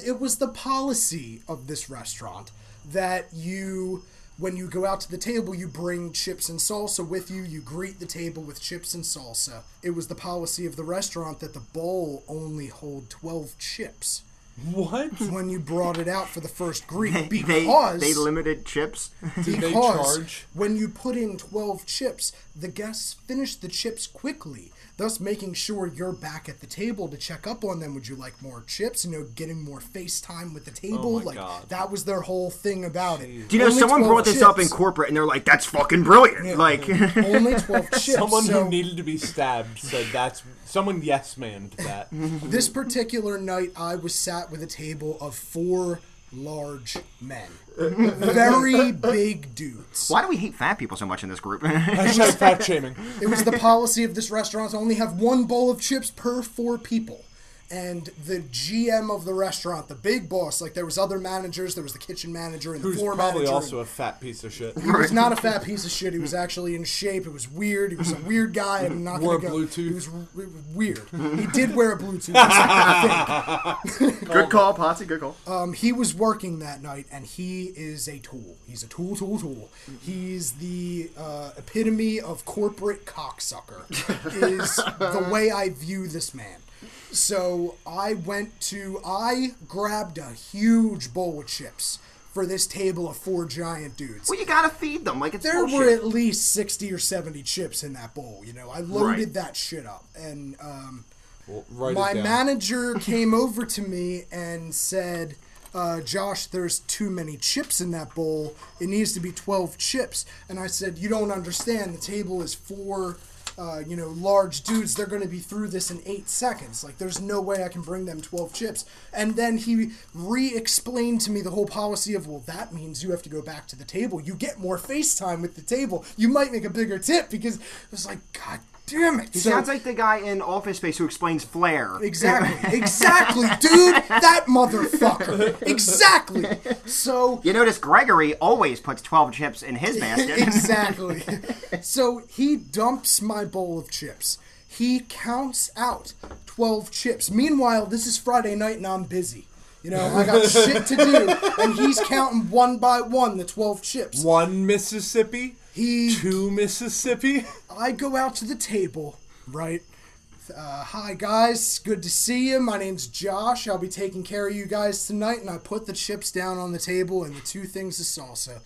It was the policy of this restaurant that you when you go out to the table you bring chips and salsa with you. You greet the table with chips and salsa. It was the policy of the restaurant that the bowl only hold 12 chips What? *laughs* when you brought it out for the first greet they, because they limited chips. Did *laughs* they because charge? when you put in 12 chips, the guests finish the chips quickly, thus making sure you're back at the table to check up on them. Would you like more chips? You know, getting more FaceTime with the oh table. Oh like God. that was their whole thing about it. Do you know Only someone brought this up in corporate and they're like, "That's fucking brilliant!" Like, *laughs* Only 12 *laughs* chips. Someone so who needed to be stabbed said that's someone yes manned that. *laughs* this particular night, I was sat with a table of four large men, very big dudes. Why do we hate fat people so much in this group? Hashtag fat shaming. It was the policy of this restaurant to only have one bowl of chips per four people. And the GM of the restaurant, the big boss, like there was other managers, there was the kitchen manager and the Who's floor probably manager. also a fat piece of shit. he was not a fat piece of shit. He was actually in shape. It was weird. He was a weird guy. I'm not Wore gonna a go. Bluetooth. He was, it was weird. He did wear a Bluetooth. I think. *laughs* good call, Potsy. Good call. Um, he was working that night, and he is a tool. He's a tool, tool, tool. He's the uh, epitome of corporate cocksucker. is the way I view this man. So I went to, I grabbed a huge bowl of chips for this table of four giant dudes. well, you gotta feed them. Like it's There bullshit. were at least sixty or seventy chips in that bowl. You know, I loaded Right. that shit up, and um, Well, write my it down. manager *laughs* came over to me and said, uh, Josh, there's too many chips in that bowl. It needs to be 12 chips. And I said, You don't understand. The table is four, uh, you know, large dudes. They're going to be through this in eight seconds. Like, there's no way I can bring them 12 chips. And then he re explained to me the whole policy of, Well, that means you have to go back to the table. You get more FaceTime with the table. You might make a bigger tip because it was like, God damn it. He So- sounds like the guy in Office Space who explains flair. Exactly. Exactly, dude. That motherfucker. Exactly. So You notice Gregory always puts 12 chips in his basket. *laughs* exactly. So he dumps my bowl of chips. He counts out 12 chips. Meanwhile, this is Friday night and I'm busy. You know, I got shit to do. And he's counting one by one the 12 chips. One Mississippi, He two Mississippi. I go out to the table, right? Uh, hi guys, good to see you. My name's Josh. I'll be taking care of you guys tonight, and I put the chips down on the table and the two things of salsa.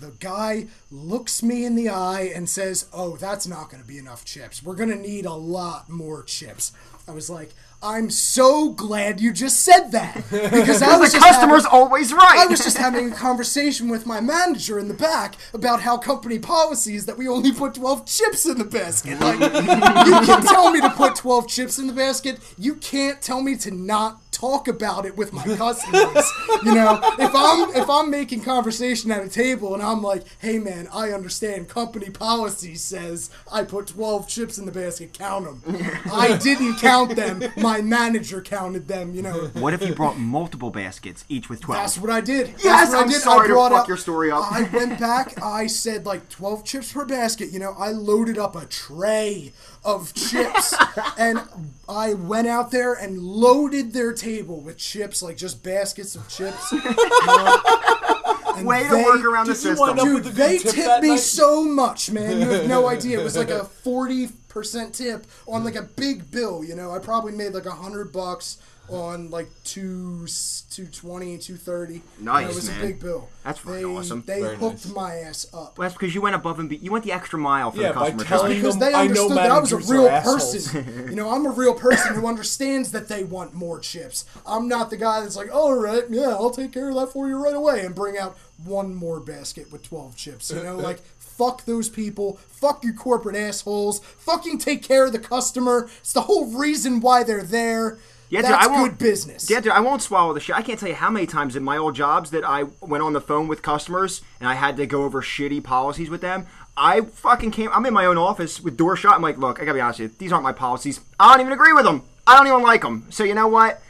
The guy looks me in the eye and says, "Oh, that's not going to be enough chips. We're going to need a lot more chips." I was like, "I'm so glad you just said that because I *laughs* was the customer's having- always right. I was just having a conversation with my manager in the back about how company policy is that we only put 12 chips in the basket. Like, you can tell me to put 12 chips in the basket. You can't tell me to not talk about it with my customers. you know, if I'm if I'm making conversation at a table and I'm like, "Hey man, I understand company policy says I put 12 chips in the basket. Count them." *laughs* I didn't count them. My manager counted them. You know. What if you brought multiple baskets, each with 12? That's what I did. That's Yes, what I I'm did. sorry I to fuck up, your story up. I went back. I said like 12 chips per basket. You know, I loaded up a tray of chips, *laughs* and I went out there and loaded their table with chips, like just baskets of chips. you *laughs* know. Uh, and Way to they- work around the Did system. Dude, with a good they tip tipped me night? so much, man. You have no idea. It was like a *laughs* forty percent tip on like a big bill. You know, I probably made like a hundred bucks on like two, two twenty, two thirty. Nice, it was man. a big bill. That's they, fucking awesome. They Very hooked nice. my ass up. Well, that's because you went above and be- you went the extra mile for Yeah, the by customer. telling Trust me. because them- they I know understood that I was a managers are real assholes. person. *laughs* you know, I'm a real person who understands that they want more chips. I'm not the guy that's like, all right, yeah, I'll take care of that for you right away and bring out one more basket with 12 chips. You know, like, fuck those people. Fuck you corporate assholes. Fucking take care of the customer. It's the whole reason why they're there. Yeah, dude, that's I won't, good business. Yeah, dude, I won't swallow the shit. I can't tell you how many times in my old jobs that I went on the phone with customers and I had to go over shitty policies with them. I fucking came. I'm in my own office with door shut. I'm like, look, I gotta be honest with you. These aren't my policies. I don't even agree with them. I don't even like them. So you know what?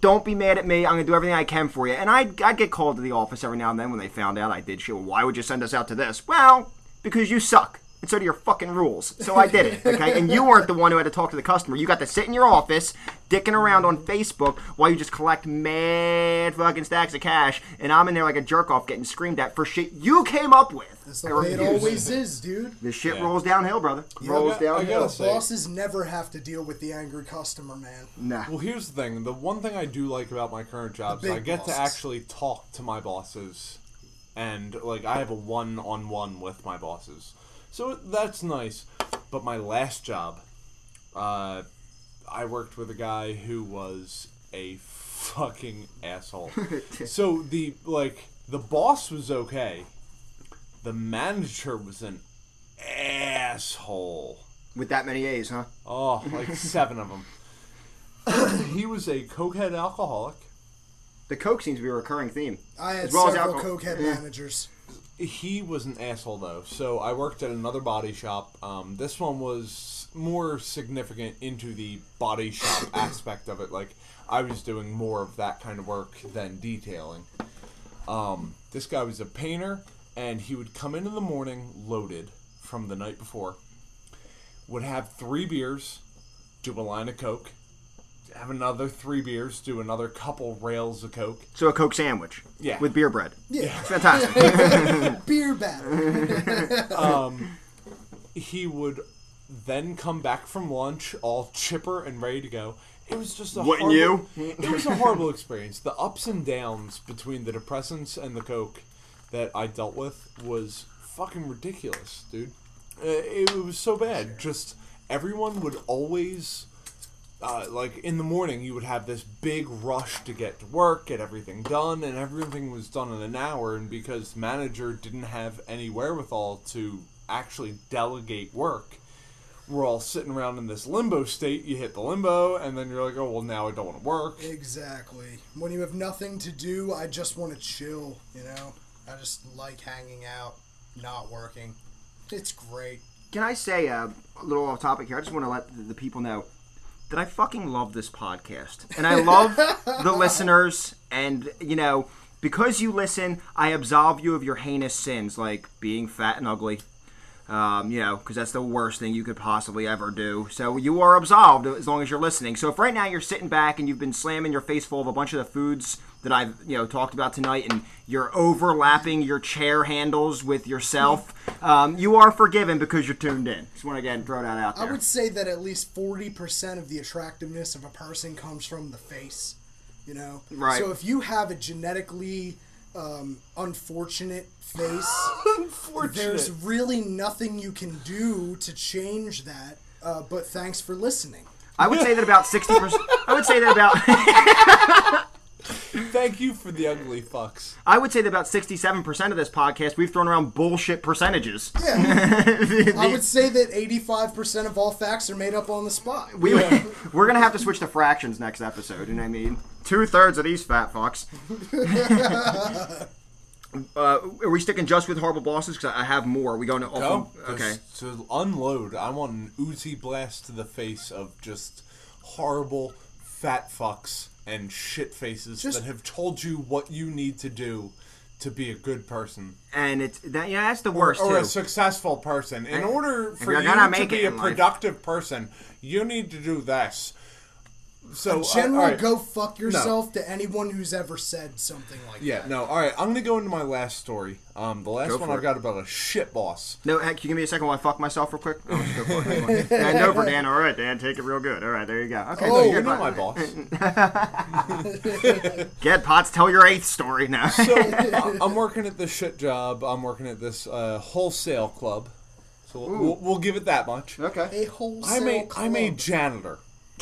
Don't be mad at me. I'm gonna do everything I can for you. And I'd, I'd get called to the office every now and then when they found out I did shit. Well, why would you send us out to this? Well, because you suck. And so do your fucking rules. So I did it, okay? And you weren't the one who had to talk to the customer. You got to sit in your office, dicking around on Facebook while you just collect mad fucking stacks of cash. And I'm in there like a jerk off getting screamed at for shit you came up with. That's the way it always is, dude. This shit Yeah. rolls downhill, brother. rolls I got- I downhill. gotta say- Bosses never have to deal with the angry customer, man. Nah. Well, here's the thing. The one thing I do like about my current job is big I get to actually talk to my bosses, and like I have a one-on-one with my bosses, so that's nice. But my last job, uh, I worked with a guy who was a fucking asshole. *laughs* so the like the boss was okay, the manager was an asshole. With that many A's, huh? Oh, like *laughs* seven of them. *coughs* he was a cokehead alcoholic. the coke seems to be a recurring theme. I had as well as several alcohol. cokehead Yeah. managers. He was an asshole though. So I worked at another body shop. Um, this one was more significant into the body shop *coughs* aspect of it. Like I was doing more of that kind of work than detailing. Um, this guy was a painter, and he would come in in the morning loaded from the night before. Would have three beers, do a line of coke, have another three beers, do another couple rails of coke. So a coke sandwich. Yeah. With beer bread. Yeah, It's Fantastic. *laughs* beer batter. *laughs* Um, he would then come back from lunch all chipper and ready to go. It was just a Wouldn't horrible, it was a horrible experience. The ups and downs between the depressants and the coke that I dealt with was fucking ridiculous, dude. Uh, It, it was so bad. Just everyone would always uh, like in the morning you would have this big rush to get to work get everything done and everything was done in an hour and because manager didn't have any wherewithal to actually delegate work we're all sitting around in this limbo state you hit the limbo and then you're like oh well now i don't want to work exactly. When you have nothing to do, I just want to chill. You know, I just like hanging out, not working. It's great. Can I say uh, a little off topic here? I just want to let the, the people know that I fucking love this podcast. And I love the *laughs* listeners. And, you know, because you listen, I absolve you of your heinous sins, like being fat and ugly. Um, you know, because that's the worst thing you could possibly ever do. So you are absolved as long as you're listening. So if right now you're sitting back and you've been slamming your face full of a bunch of the foods that I've you know talked about tonight, and you're overlapping your chair handles with yourself, um, you are forgiven because you're tuned in. Just want to again throw that out there. I would say that at least forty percent of the attractiveness of a person comes from the face. You know, Right. So if you have a genetically um, unfortunate face, *laughs* there's really nothing you can do to change that. Uh, but thanks for listening. I would say that about sixty percent. I would say that about. *laughs* thank you for the ugly fucks I would say that about sixty-seven percent of this podcast we've thrown around bullshit percentages. Yeah, *laughs* I would say that eighty-five percent of all facts are made up on the spot. We, *laughs* We're gonna have to switch to fractions next episode, you know what I mean? Two thirds of these fat fucks. *laughs* uh, are we sticking just with horrible bosses? Because I have more. Are we going to Go. Okay. To unload, I want an Uzi blast to the face of just horrible fat fucks and shit faces Just- that have told you what you need to do to be a good person And it's that. Yeah, that's the worst or too. a successful person. In order for you're you gonna to make be a in life. productive person, you need to do this. So, General, all right. go fuck yourself to anyone who's ever said something like Yeah, that. Yeah, no. All right, I'm gonna go into my last story. Um, the last Go one I've got about a shit boss. no, heck, can you give me a second while I fuck myself real quick? Oh, let's go for it. *laughs* yeah, no, for Dan. All right, Dan, take it real good. All right, there you go. Okay, Oh, so You you're not my boss. *laughs* Get Potts, tell your eighth story now. So *laughs* I- I'm working at this shit job. I'm working at this uh, wholesale club. So we'll, we'll, we'll give it that much. okay. A wholesale I'm a club. I'm a janitor.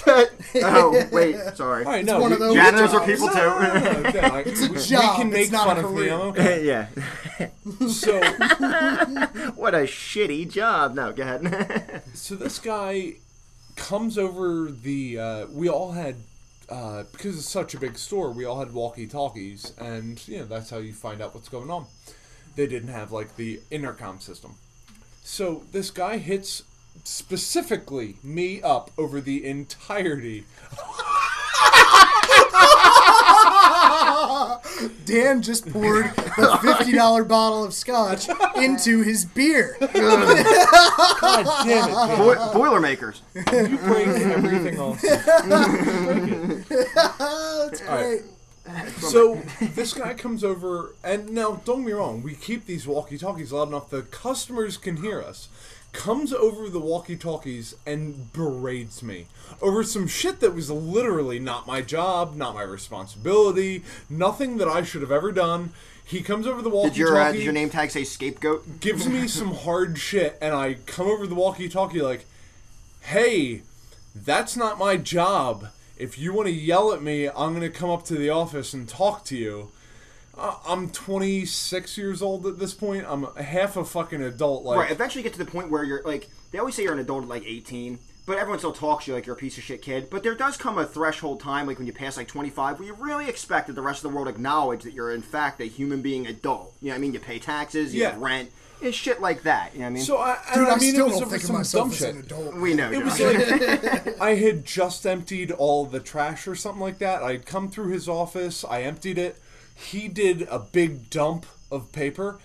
Oh, wait, sorry. All right, no, one you- of those Janitors are people No, too. no, no, no, Dan, I- It's a we- job, We can make it's not fun a of me. okay. *laughs* yeah. So, *laughs* What a shitty job. No, go ahead. *laughs* so this guy comes over the. Uh, we all had. Uh, because it's such a big store, we all had walkie talkies, and you know that's how you find out what's going on. They didn't have like the intercom system, so this guy hits specifically me up over the entirety Dan just poured the fifty dollar bottle of scotch into his beer. *laughs* God damn it! Dan. Boi- Boilermakers. You break everything else. *laughs* That's great. So this guy comes over, and now don't get me wrong, we keep these walkie-talkies loud enough the customers can hear us. Comes over the walkie-talkies and berates me over some shit that was literally not my job, not my responsibility, nothing that I should have ever done. He comes over the walkie-talkie Did your uh, did your name tag say scapegoat? gives me *laughs* some hard shit, and I come over the walkie-talkie like, "Hey, that's not my job. If you want to yell at me, I'm gonna come up to the office and talk to you." Uh, I'm 26 years old at this point. I'm half a fucking adult. Like, Right. Eventually, you get to the point where you're like, they always say you're an adult at like 18, but everyone still talks to you like you're a piece of shit kid. But there does come a threshold time, like when you pass like 25, where you really expect that the rest of the world acknowledge that you're in fact a human being adult. You know what I mean? You pay taxes, you Yeah. have rent, it's shit like that. You know what I mean? So I, Dude, and I, I mean, still it was don't over think of some myself dumb as shit. an adult. we know. It was like *laughs* I had just emptied all the trash or something like that. I'd come through his office, I emptied it. He did a big dump of paper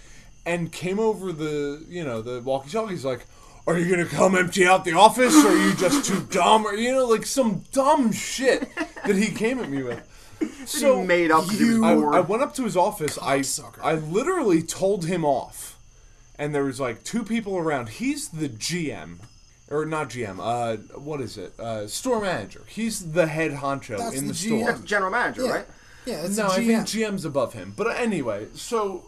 and came over the, you know, the walkie-talkie. He's like, "Are you gonna come empty out the office, or are you just too *laughs* dumb?" Or you know, like some dumb shit that he came at me with. *laughs* so So made up 'cause he you- I. I went up to his office. I Cocksucker. I literally told him off, and there was like two people around. He's the GM, or not GM. Uh, what is it? Uh, store manager. He's the head honcho That's in the the, store. GM. General manager, Yeah. right? Yeah, it's No, a I GM. think GM's above him. But anyway, so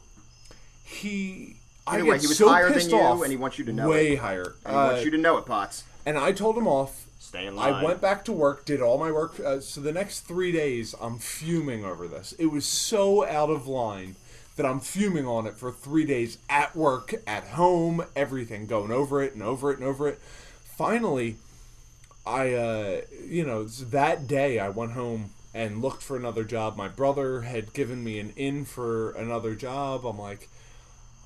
he. I Anyway, get he was so higher than pissed you, off, and he wants you to know way it. higher. And he wants Uh, you to know it, Potts. and I told him off. Stay in line. I went back to work, did all my work. Uh, so the next three days, I'm fuming over this. It was so out of line that I'm fuming on it for three days at work, at home, everything, going over it and over it and over it. Finally, I, uh, you know, that day I went home and looked for another job. My brother had given me an in for another job. I'm like,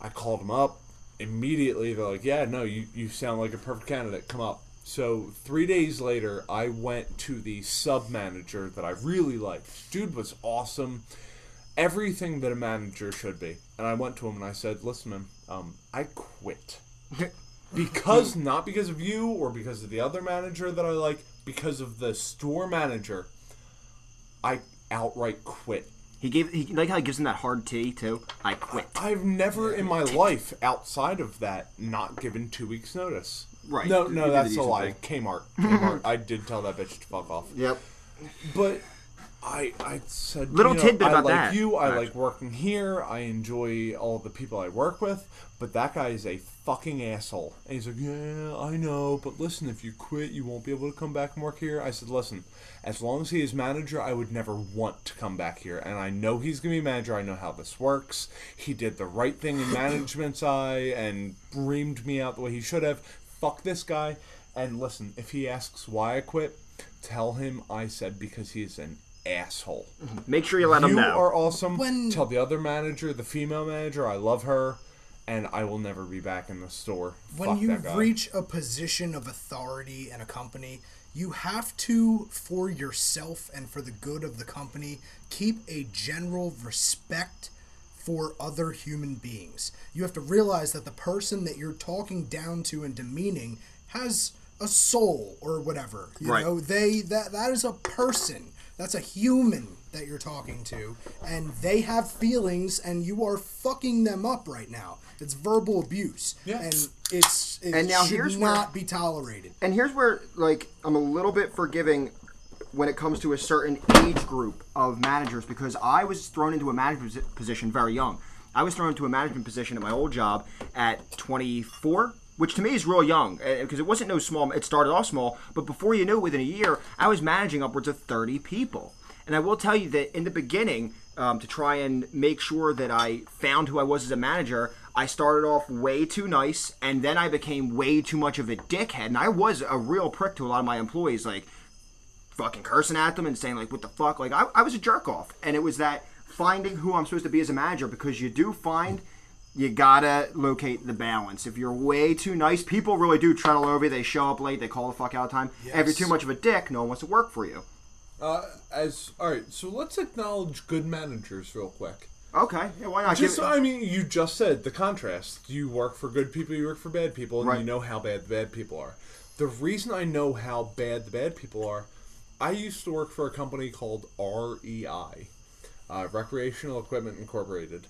I called him up immediately. They're like, "Yeah, no, you you sound like a perfect candidate. Come up." So three days later, I went to the sub manager that I really liked. Dude was awesome, everything that a manager should be. And I went to him and I said, "Listen, man, um, I quit *laughs* because not because of you or because of the other manager that I like, because of the store manager. I outright quit." He gave he like how he gives him that hard T too. I quit. I've never in my life, outside of that, not given two weeks' notice. Right. No, You no, did the that's a decent lie. Kmart. *laughs* Kmart. I did tell that bitch to fuck off. Yep. But I, I said Little you know, tidbit I about like that. you. I like working here. I enjoy all the people I work with. But that guy is a fucking asshole. And he's like, yeah, I know. But listen, if you quit, you won't be able to come back and work here. I said, listen, as long as he is manager, I would never want to come back here. And I know he's gonna be manager. I know how this works. He did the right thing in management's eye and reamed me out the way he should have. Fuck this guy. And listen, if he asks why I quit, tell him I said because he's an asshole. Mm-hmm. Make sure you let him You know. are awesome. When- Tell the other manager, the female manager, I love her, and I will never be back in the store. when Fuck you that guy. reach a position of authority in a company, you have to, for yourself and for the good of the company, keep a general respect for other human beings. You have to realize that the person that you're talking down to and demeaning has a soul or whatever. You Right. know, they that that is a person. That's a human that you're talking to, and they have feelings, and you are fucking them up right now. It's verbal abuse, Yeah. and it's it And now should here's where- not be tolerated. and here's where like I'm a little bit forgiving when it comes to a certain age group of managers because I was thrown into a management position very young. I was thrown into a management position at my old job at 24, which to me is real young because it wasn't no small. It started off small, but before you knew, it, within a year, I was managing upwards of 30 people. And I will tell you that in the beginning, um, to try and make sure that I found who I was as a manager, I started off way too nice, and then I became way too much of a dickhead. And I was a real prick to a lot of my employees, like fucking cursing at them and saying like, "What the fuck?" Like I, I was a jerk off, and it was that finding who I'm supposed to be as a manager because you do find you gotta locate the balance. If you're way too nice, people really do treadle over you. They show up late. They call the fuck out of time. If you're too much of a dick, no one wants to work for you. Uh, as all right, so let's acknowledge good managers real quick. Okay, yeah, why not? Just, Give- I mean, you just said the contrast. You work for good people, you work for bad people, and Right. you know how bad the bad people are. The reason I know how bad the bad people are, I used to work for a company called REI, uh, Recreational Equipment Incorporated.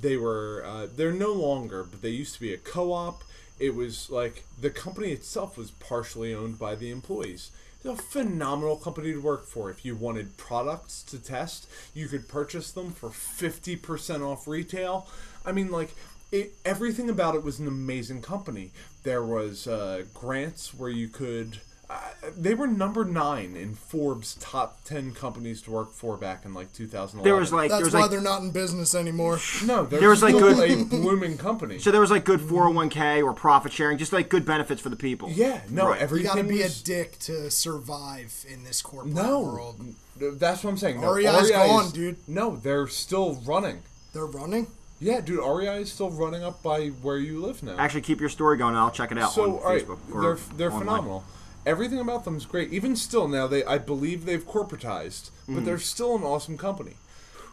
They were, uh, they're no longer, but they used to be a co op. It was like the company itself was partially owned by the employees. It's a phenomenal company to work for. If you wanted products to test, you could purchase them for 50% off retail. I mean, like, it, everything about it was an amazing company. There was uh, grants where you could. Uh, they were number nine in Forbes top ten companies to work for back in like 2011. There was like there That's was why like they're not in business anymore. *laughs* no, there, there was, like, good- a blooming company. so there was like good 401k or profit sharing, just like good benefits for the people. yeah, no, Right. You gotta be was, a dick to survive in this corporate no. world. That's what I'm saying. No, REI 's REI gone, dude. No, they're still running. They're running. Yeah, dude, REI is still running up by where you live now. Actually, keep your story going, and I'll check it out so on all right, Facebook. or they're they're online. phenomenal. Everything about them is great. Even still, now they I believe they've corporatized, but mm-hmm. they're still an awesome company.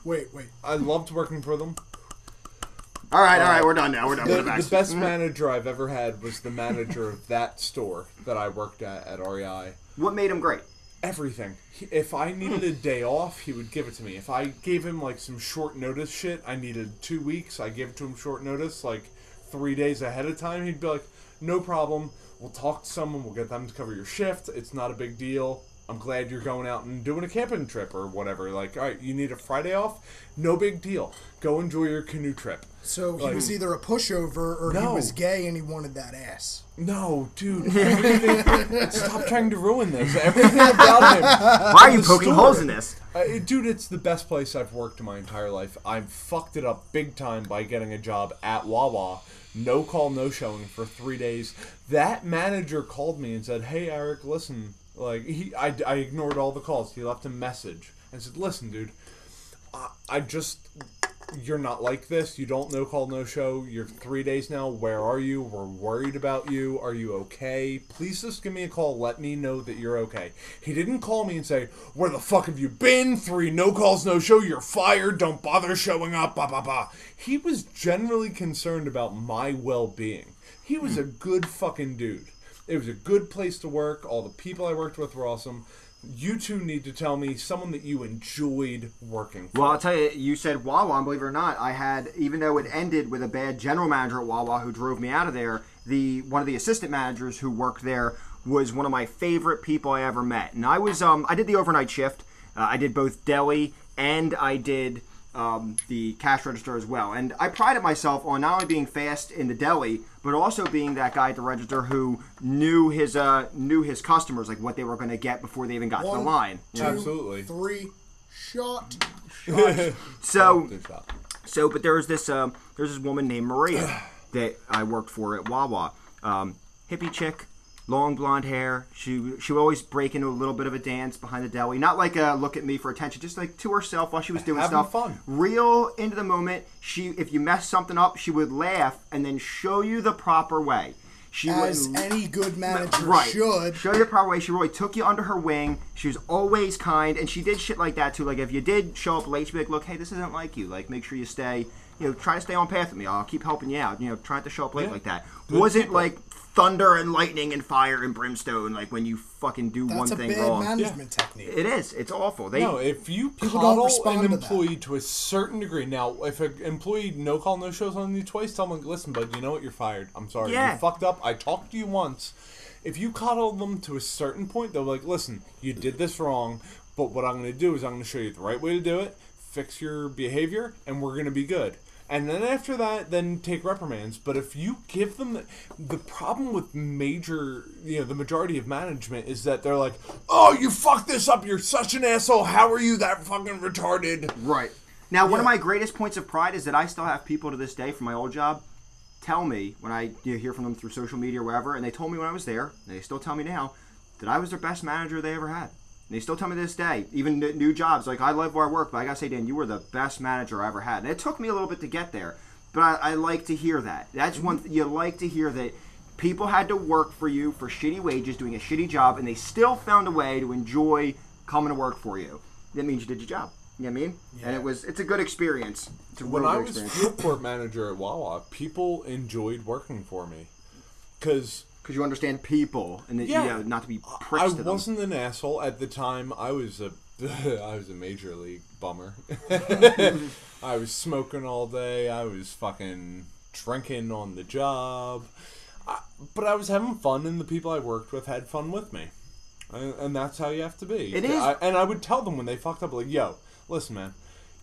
Wait, wait. I loved working for them. All right, all uh, right, we're done now. We're done. The, We're back. the *laughs* best manager I've ever had was the manager of that store that I worked at at REI. What made him great? Everything. He, if I needed a day off, he would give it to me. If I gave him like some short notice shit, I needed two weeks. I gave it to him short notice, like three days ahead of time. He'd be like, "No problem. We'll talk to someone. We'll get them to cover your shift. It's not a big deal. I'm glad you're going out and doing a camping trip or whatever. Like, all right, you need a Friday off. No big deal. Go enjoy your canoe trip. So he Like- was either a pushover or he was gay and he wanted that ass. No, dude. *laughs* Stop trying to ruin this. *laughs* Everything about him. Why are you The poking store. holes in this? Uh, dude, it's the best place I've worked in my entire life. I've fucked it up big time by getting a job at Wawa. No call, no showing for three days. That manager called me and said, "Hey, Eric, listen." Like he, I, I ignored all the calls. He left a message and said, "Listen, dude, I, I just." You're not like this. You don't no call, no show. You're three days now. Where are you? We're worried about you. Are you okay? Please just give me a call. Let me know that you're okay. He didn't call me and say, Where the fuck have you been? Three no calls, no show. You're fired. Don't bother showing up. Bah, bah, bah. He was generally concerned about my well being. He was a good fucking dude. It was a good place to work. All the people I worked with were awesome. You two need to tell me someone that you enjoyed working for. Well, I'll tell you, you said Wawa, and believe it or not, I had, even though it ended with a bad general manager at Wawa who drove me out of there, the one of the assistant managers who worked there was one of my favorite people I ever met. And I was, um, I did the overnight shift. Uh, I did both deli and I did um, the cash register as well. And I prided myself on not only being fast in the deli, but also being that guy at the register who knew his uh, knew his customers, like what they were going to get before they even got to the line. two, Absolutely. three, shot. *laughs* So. Shot. So, but there was this um, there's this woman named Maria that I worked for at Wawa. Um, hippie chick, long blonde hair. She she would always break into a little bit of a dance behind the deli. Not like a look at me for attention, just like to herself while she was doing Having stuff. fun. Real into the moment. She if you messed something up, she would laugh and then show you the proper way. She As would any good manager right. should. Show you the proper way. She really took you under her wing. She was always kind, and she did shit like that too. Like if you did show up late, she'd be like, "Look, hey, this isn't like you. Like make sure you stay. You know, try to stay on path with me. I'll keep helping you out. You know, try not to show up late Yeah. like that. Good Wasn't people. like thunder and lightning and fire and brimstone. Like when you fucking do one That's a thing bad wrong. management technique. It is. It's awful. They No, if you People don't respond an to that. employee to, a certain degree, now if an employee no call no shows on you twice, tell them, listen, bud, you know what, you're fired. I'm sorry, Yeah. you fucked up. I talked to you once. If you coddle them to a certain point, they'll be like, listen, you did this wrong, but what I'm going to do is I'm going to show you the right way to do it, fix your behavior, and we're going to be good. And then after that, then take reprimands. But if you give them the, the problem with major, you know, the majority of management is that they're like, "Oh, you fucked this up. You're such an asshole. How are you that fucking retarded?" Right. Now, one of my greatest points of pride is that I still have people to this day from my old job tell me when I you know, hear from them through social media or wherever, and they told me when I was there, and they still tell me now, that I was their best manager they ever had. And they still tell me to this day, even new jobs, like I love where I work, but I gotta say, Dan, you were the best manager I ever had. And it took me a little bit to get there, but I, I like to hear that. That's one mm-hmm. th- you like to hear that people had to work for you for shitty wages, doing a shitty job, and they still found a way to enjoy coming to work for you. That means you did your job. You know what I mean? And it was it's a good experience. A When I was experience. field court manager at Wawa, people enjoyed working for me because because you understand people and that Yeah. you know not to be pricks I wasn't an asshole at the time. I was a *laughs* I was a major league bummer. *laughs* I was smoking all day. I was fucking drinking on the job. I, but I was having fun, and the people I worked with had fun with me. And, and that's how you have to be. It is- I, and I would tell them when they fucked up, like, "Yo, listen, man."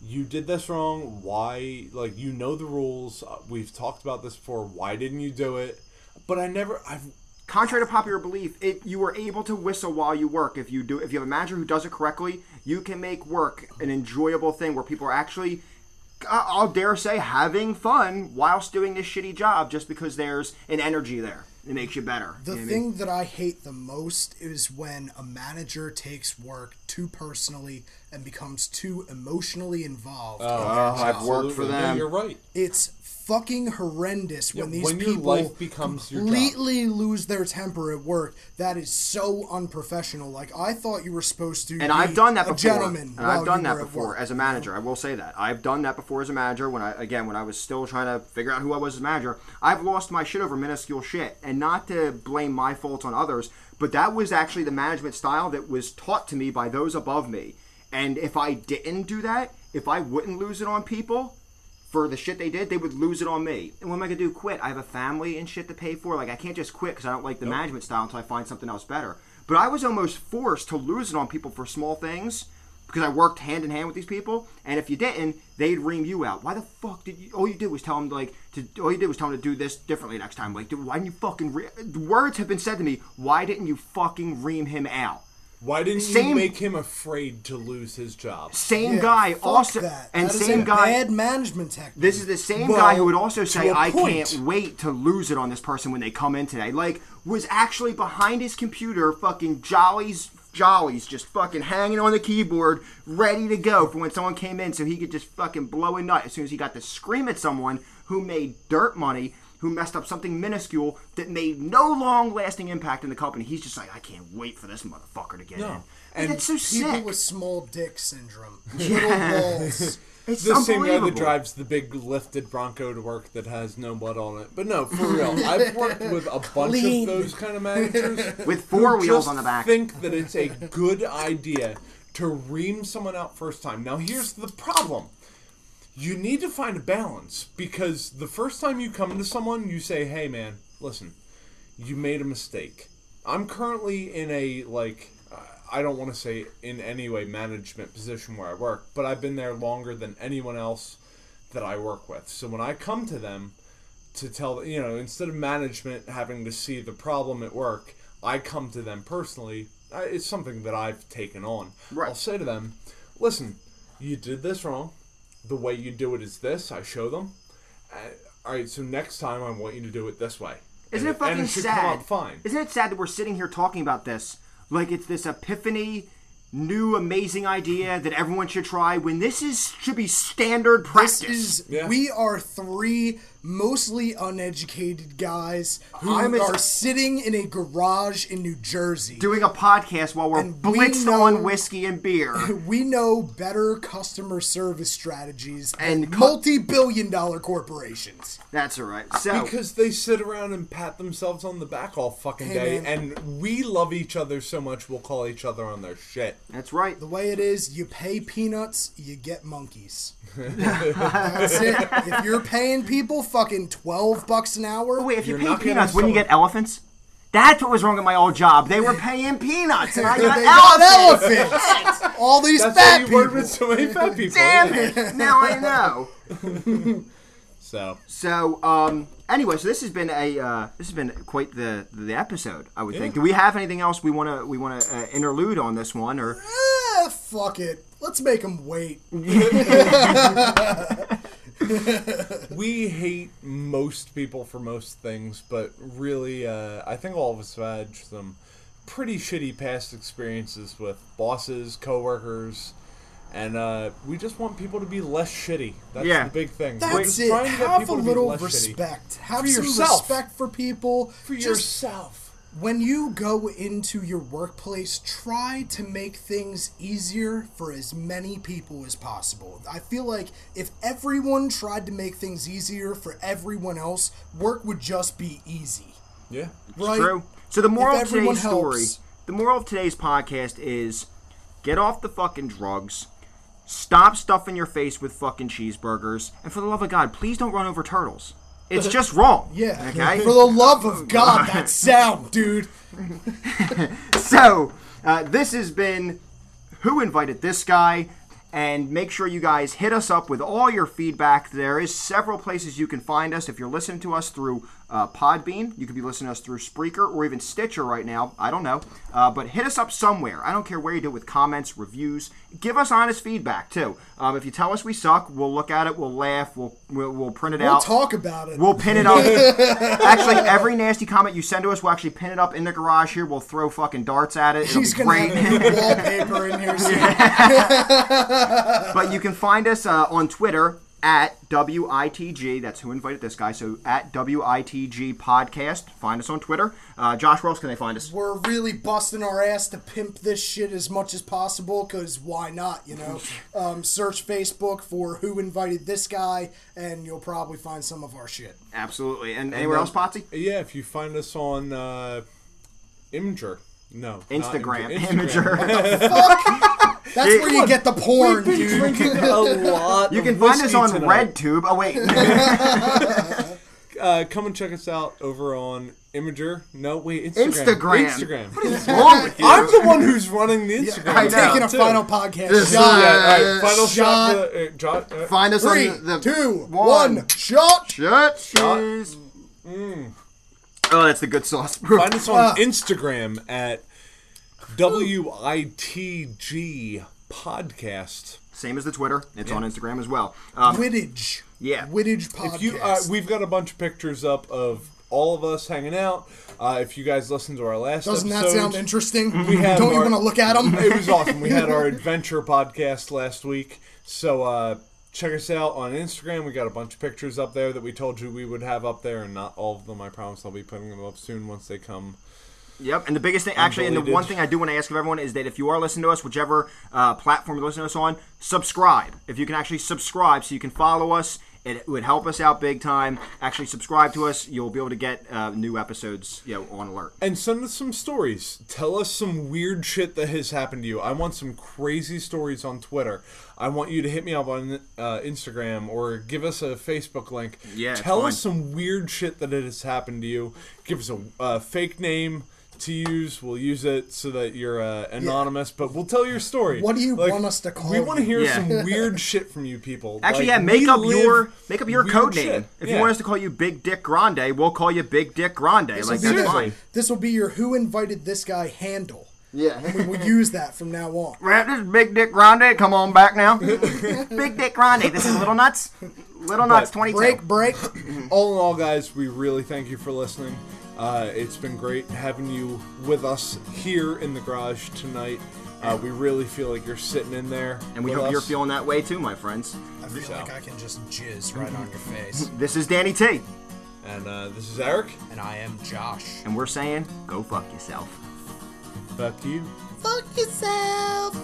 You did this wrong. Why? Like you know the rules. We've talked about this before. Why didn't you do it? But I never. I've contrary to popular belief, it you are able to whistle while you work. If you do, if you have a manager who does it correctly, you can make work an enjoyable thing where people are actually, I- I'll dare say, having fun whilst doing this shitty job, just because there's an energy there. It makes you better. The You know what I mean? thing that I hate the most is when a manager takes work too personally and becomes too emotionally involved. Oh, in their Oh, I've job. worked for Absolutely. No, them. you're right. It's fucking horrendous when these when people life becomes your job. completely lose their temper at work. That is so unprofessional. Like I thought you were supposed to. and I've done that a before. gentleman. and I've done that before as a manager. I will say that I've done that before as a manager. When I again when I was still trying to figure out who I was as a manager, I've lost my shit over minuscule shit, and not to blame my faults on others, but that was actually the management style that was taught to me by those above me. And if I didn't do that, if I wouldn't lose it on people, for the shit they did, they would lose it on me. And what am I gonna do? Quit? I have a family and shit to pay for. Like I can't just quit because I don't like the management style until I find something else better. But I was almost forced to lose it on people for small things because I worked hand in hand with these people. And if you didn't, they'd ream you out. Why the fuck did you? All you did was tell them like to. All you did was tell them to do this differently next time. Like, dude, why didn't you fucking? Re-? Words have been said to me. Why didn't you fucking ream him out? Why didn't Same- you make him afraid to lose his job? Same Yeah, guy fuck also, that. and That is same a guy. Bad management technique. This is the same Well, guy who would also say, "I point. can't wait to lose it on this person when they come in today." Like, was actually behind his computer, fucking jollies, jollies, just fucking hanging on the keyboard, ready to go for when someone came in, so he could just fucking blow a nut as soon as he got to scream at someone who made dirt money, who messed up something minuscule that made no long-lasting impact in the company. He's just like, "I can't wait for this motherfucker to get in." And And it's so people sick. with small dick syndrome. *laughs* Little balls. *laughs* It's the same guy that drives the big lifted Bronco to work that has no mud on it. But no, for real, I've worked *laughs* with a bunch Clean. of those kind of managers with four wheels on the back. Think that it's a good idea to ream someone out first time. Now here's the problem. You need to find a balance because the first time you come to someone, you say, "Hey, man, listen, you made a mistake." I'm currently in a like I don't want to say in any way management position where I work, but I've been there longer than anyone else that I work with. So when I come to them to tell you know instead of management having to see the problem at work, I come to them personally. It's something that I've taken on. Right. I'll say to them, "Listen, you did this wrong. The way you do it is this." I show them. Uh, all right, so next time I want you to do it this way. Isn't And it fucking and it sad? come out fine. Isn't it sad that we're sitting here talking about this like it's this epiphany, new amazing idea that everyone should try when this is should be standard practice? This is Yeah. we are three mostly uneducated guys who I'm as- are sitting in a garage in New Jersey. Doing a podcast while we're And we blitzed know- on whiskey and beer. *laughs* we know better customer service strategies And and cu- multi-billion dollar corporations. That's all right. So Because they sit around and pat themselves on the back all fucking Hey, day, man. and we love each other so much we'll call each other on their shit. that's right. The way it is, you pay peanuts, you get monkeys. *laughs* That's it. If you're paying people fucking twelve bucks an hour, Wait, if you You're pay not getting peanuts, wouldn't you get elephants? That's what was wrong at my old job. They were paying peanuts, and I *laughs* got they got elephants. elephants. All these That's fat why you people. with so many fat people. Damn it! *laughs* Now I know. *laughs* So So, um, anyway, so this has been a uh, this has been quite the the episode. I would think. Do we have anything else we want to we want to uh, interlude on this one, or Eh, fuck it. Let's make them wait. *laughs* we hate most people for most things, but really, uh, I think all of us have had some pretty shitty past experiences with bosses, coworkers, and uh, we just want people to be less shitty. That's Yeah. the big thing. We're That's it. trying to get Have a people to be little less shitty. respect. Have For some yourself. respect for people. for Just yourself. When you go into your workplace, try to make things easier for as many people as possible. I feel like if everyone tried to make things easier for everyone else, work would just be easy. Yeah. Right? true? So the moral of today's story, the moral of today's podcast is, get off the fucking drugs. Stop stuffing your face with fucking cheeseburgers, and for the love of God, please don't run over turtles. It's just wrong. Yeah. Okay. For the love of God, *laughs* that sound, dude. *laughs* So, uh, this has been Who Invited This Guy? And make sure you guys hit us up with all your feedback. There is several places you can find us. If you're listening to us through uh, Podbean. You could be listening to us through Spreaker or even Stitcher right now. I don't know. Uh, but hit us up somewhere. I don't care where you do it with comments, reviews. Give us honest feedback, too. Um, if you tell us we suck, we'll look at it, we'll laugh, we'll, we'll, we'll print it We'll out. talk about it. We'll pin it up. *laughs* actually, every nasty comment you send to us, we'll actually pin it up in the garage here. We'll throw fucking darts at it. It'll be great. have a new *laughs* wallpaper in here soon. *laughs* but you can find us uh, on Twitter at WITG. That's who invited this guy. So at WITG Podcast. Find us on Twitter. Uh, Josh, where else can they find us? We're really busting our ass to pimp this shit as much as possible, because why not, you know? *laughs* Um, search Facebook for Who Invited This Guy, and you'll probably find some of our shit. Absolutely. And anywhere then- else, Potsy? Yeah, if you find us on uh, Imgur. No. not Instagram. Imgur. Imager. *laughs* That's where you get the porn, Been dude. drinking *laughs* a *laughs* lot. You of can find us on tonight. RedTube. Oh, wait. Uh, come and check us out over on Imager. No, wait, Instagram. Instagram. Instagram. what is wrong with you? I'm the one who's running the Instagram. I I'm taking a too. final podcast This shot. Yeah, all right, final shot. Shot. the, uh, John, uh, Find us Three, on the, the two, one. one, shot. Shut. Shot. cheese. Oh, that's the good sauce. *laughs* Find us on Ah. Instagram at WITG Podcast. Same as the Twitter. It's on Instagram as well. Um, Wittage. Yeah. Wittage podcast. If you, uh, we've got a bunch of pictures up of all of us hanging out. Uh, if you guys listened to our last Doesn't that sound interesting? We *laughs* have Don't you want to look at them? it was awesome. We had *laughs* our adventure podcast last week, so uh, check us out on Instagram. We got a bunch of pictures up there that we told you we would have up there, and not all of them. I promise I'll be putting them up soon once they come. Yep, and the biggest thing, actually, and the one thing I do want to ask of everyone is that if you are listening to us, whichever uh, platform you're listening to us on, subscribe. If you can actually subscribe, so you can follow us, it would help us out big time. Actually, subscribe to us. You'll be able to get uh, new episodes, you know, on alert. And send us some stories. Tell us some weird shit that has happened to you. I want some crazy stories on Twitter. I want you to hit me up on uh, Instagram or give us a Facebook link. Yeah, Tell us some weird shit that has happened to you. Give us a uh, fake name to use. We'll use it so that you're uh, anonymous, but we'll tell your story. What do you want us to call We want to hear Yeah. some weird shit from you people. *laughs* Actually, Like, yeah, make up your make up your weird code shit. name. If you want us to call you Big Dick Grande, we'll call you Big Dick Grande. Like that's be the- fine. This will be your Who Invited This Guy handle. Yeah. We will use that from now on. Right, this is Big Dick Grande. Come on back now. *laughs* Big Dick Grande. This is Little Nuts. Little Nuts But 22. Break, break. *clears throat* all in all, guys, we really thank you for listening. Uh, it's been great having you with us here in the garage tonight. Uh, we really feel like you're sitting in there. And we hope us. you're feeling that way too, my friends. I feel So. like I can just jizz right on your face. *laughs* This is Danny T. And uh, this is Eric. And I am Josh. And we're saying, go fuck yourself. Fuck you. Fuck yourself.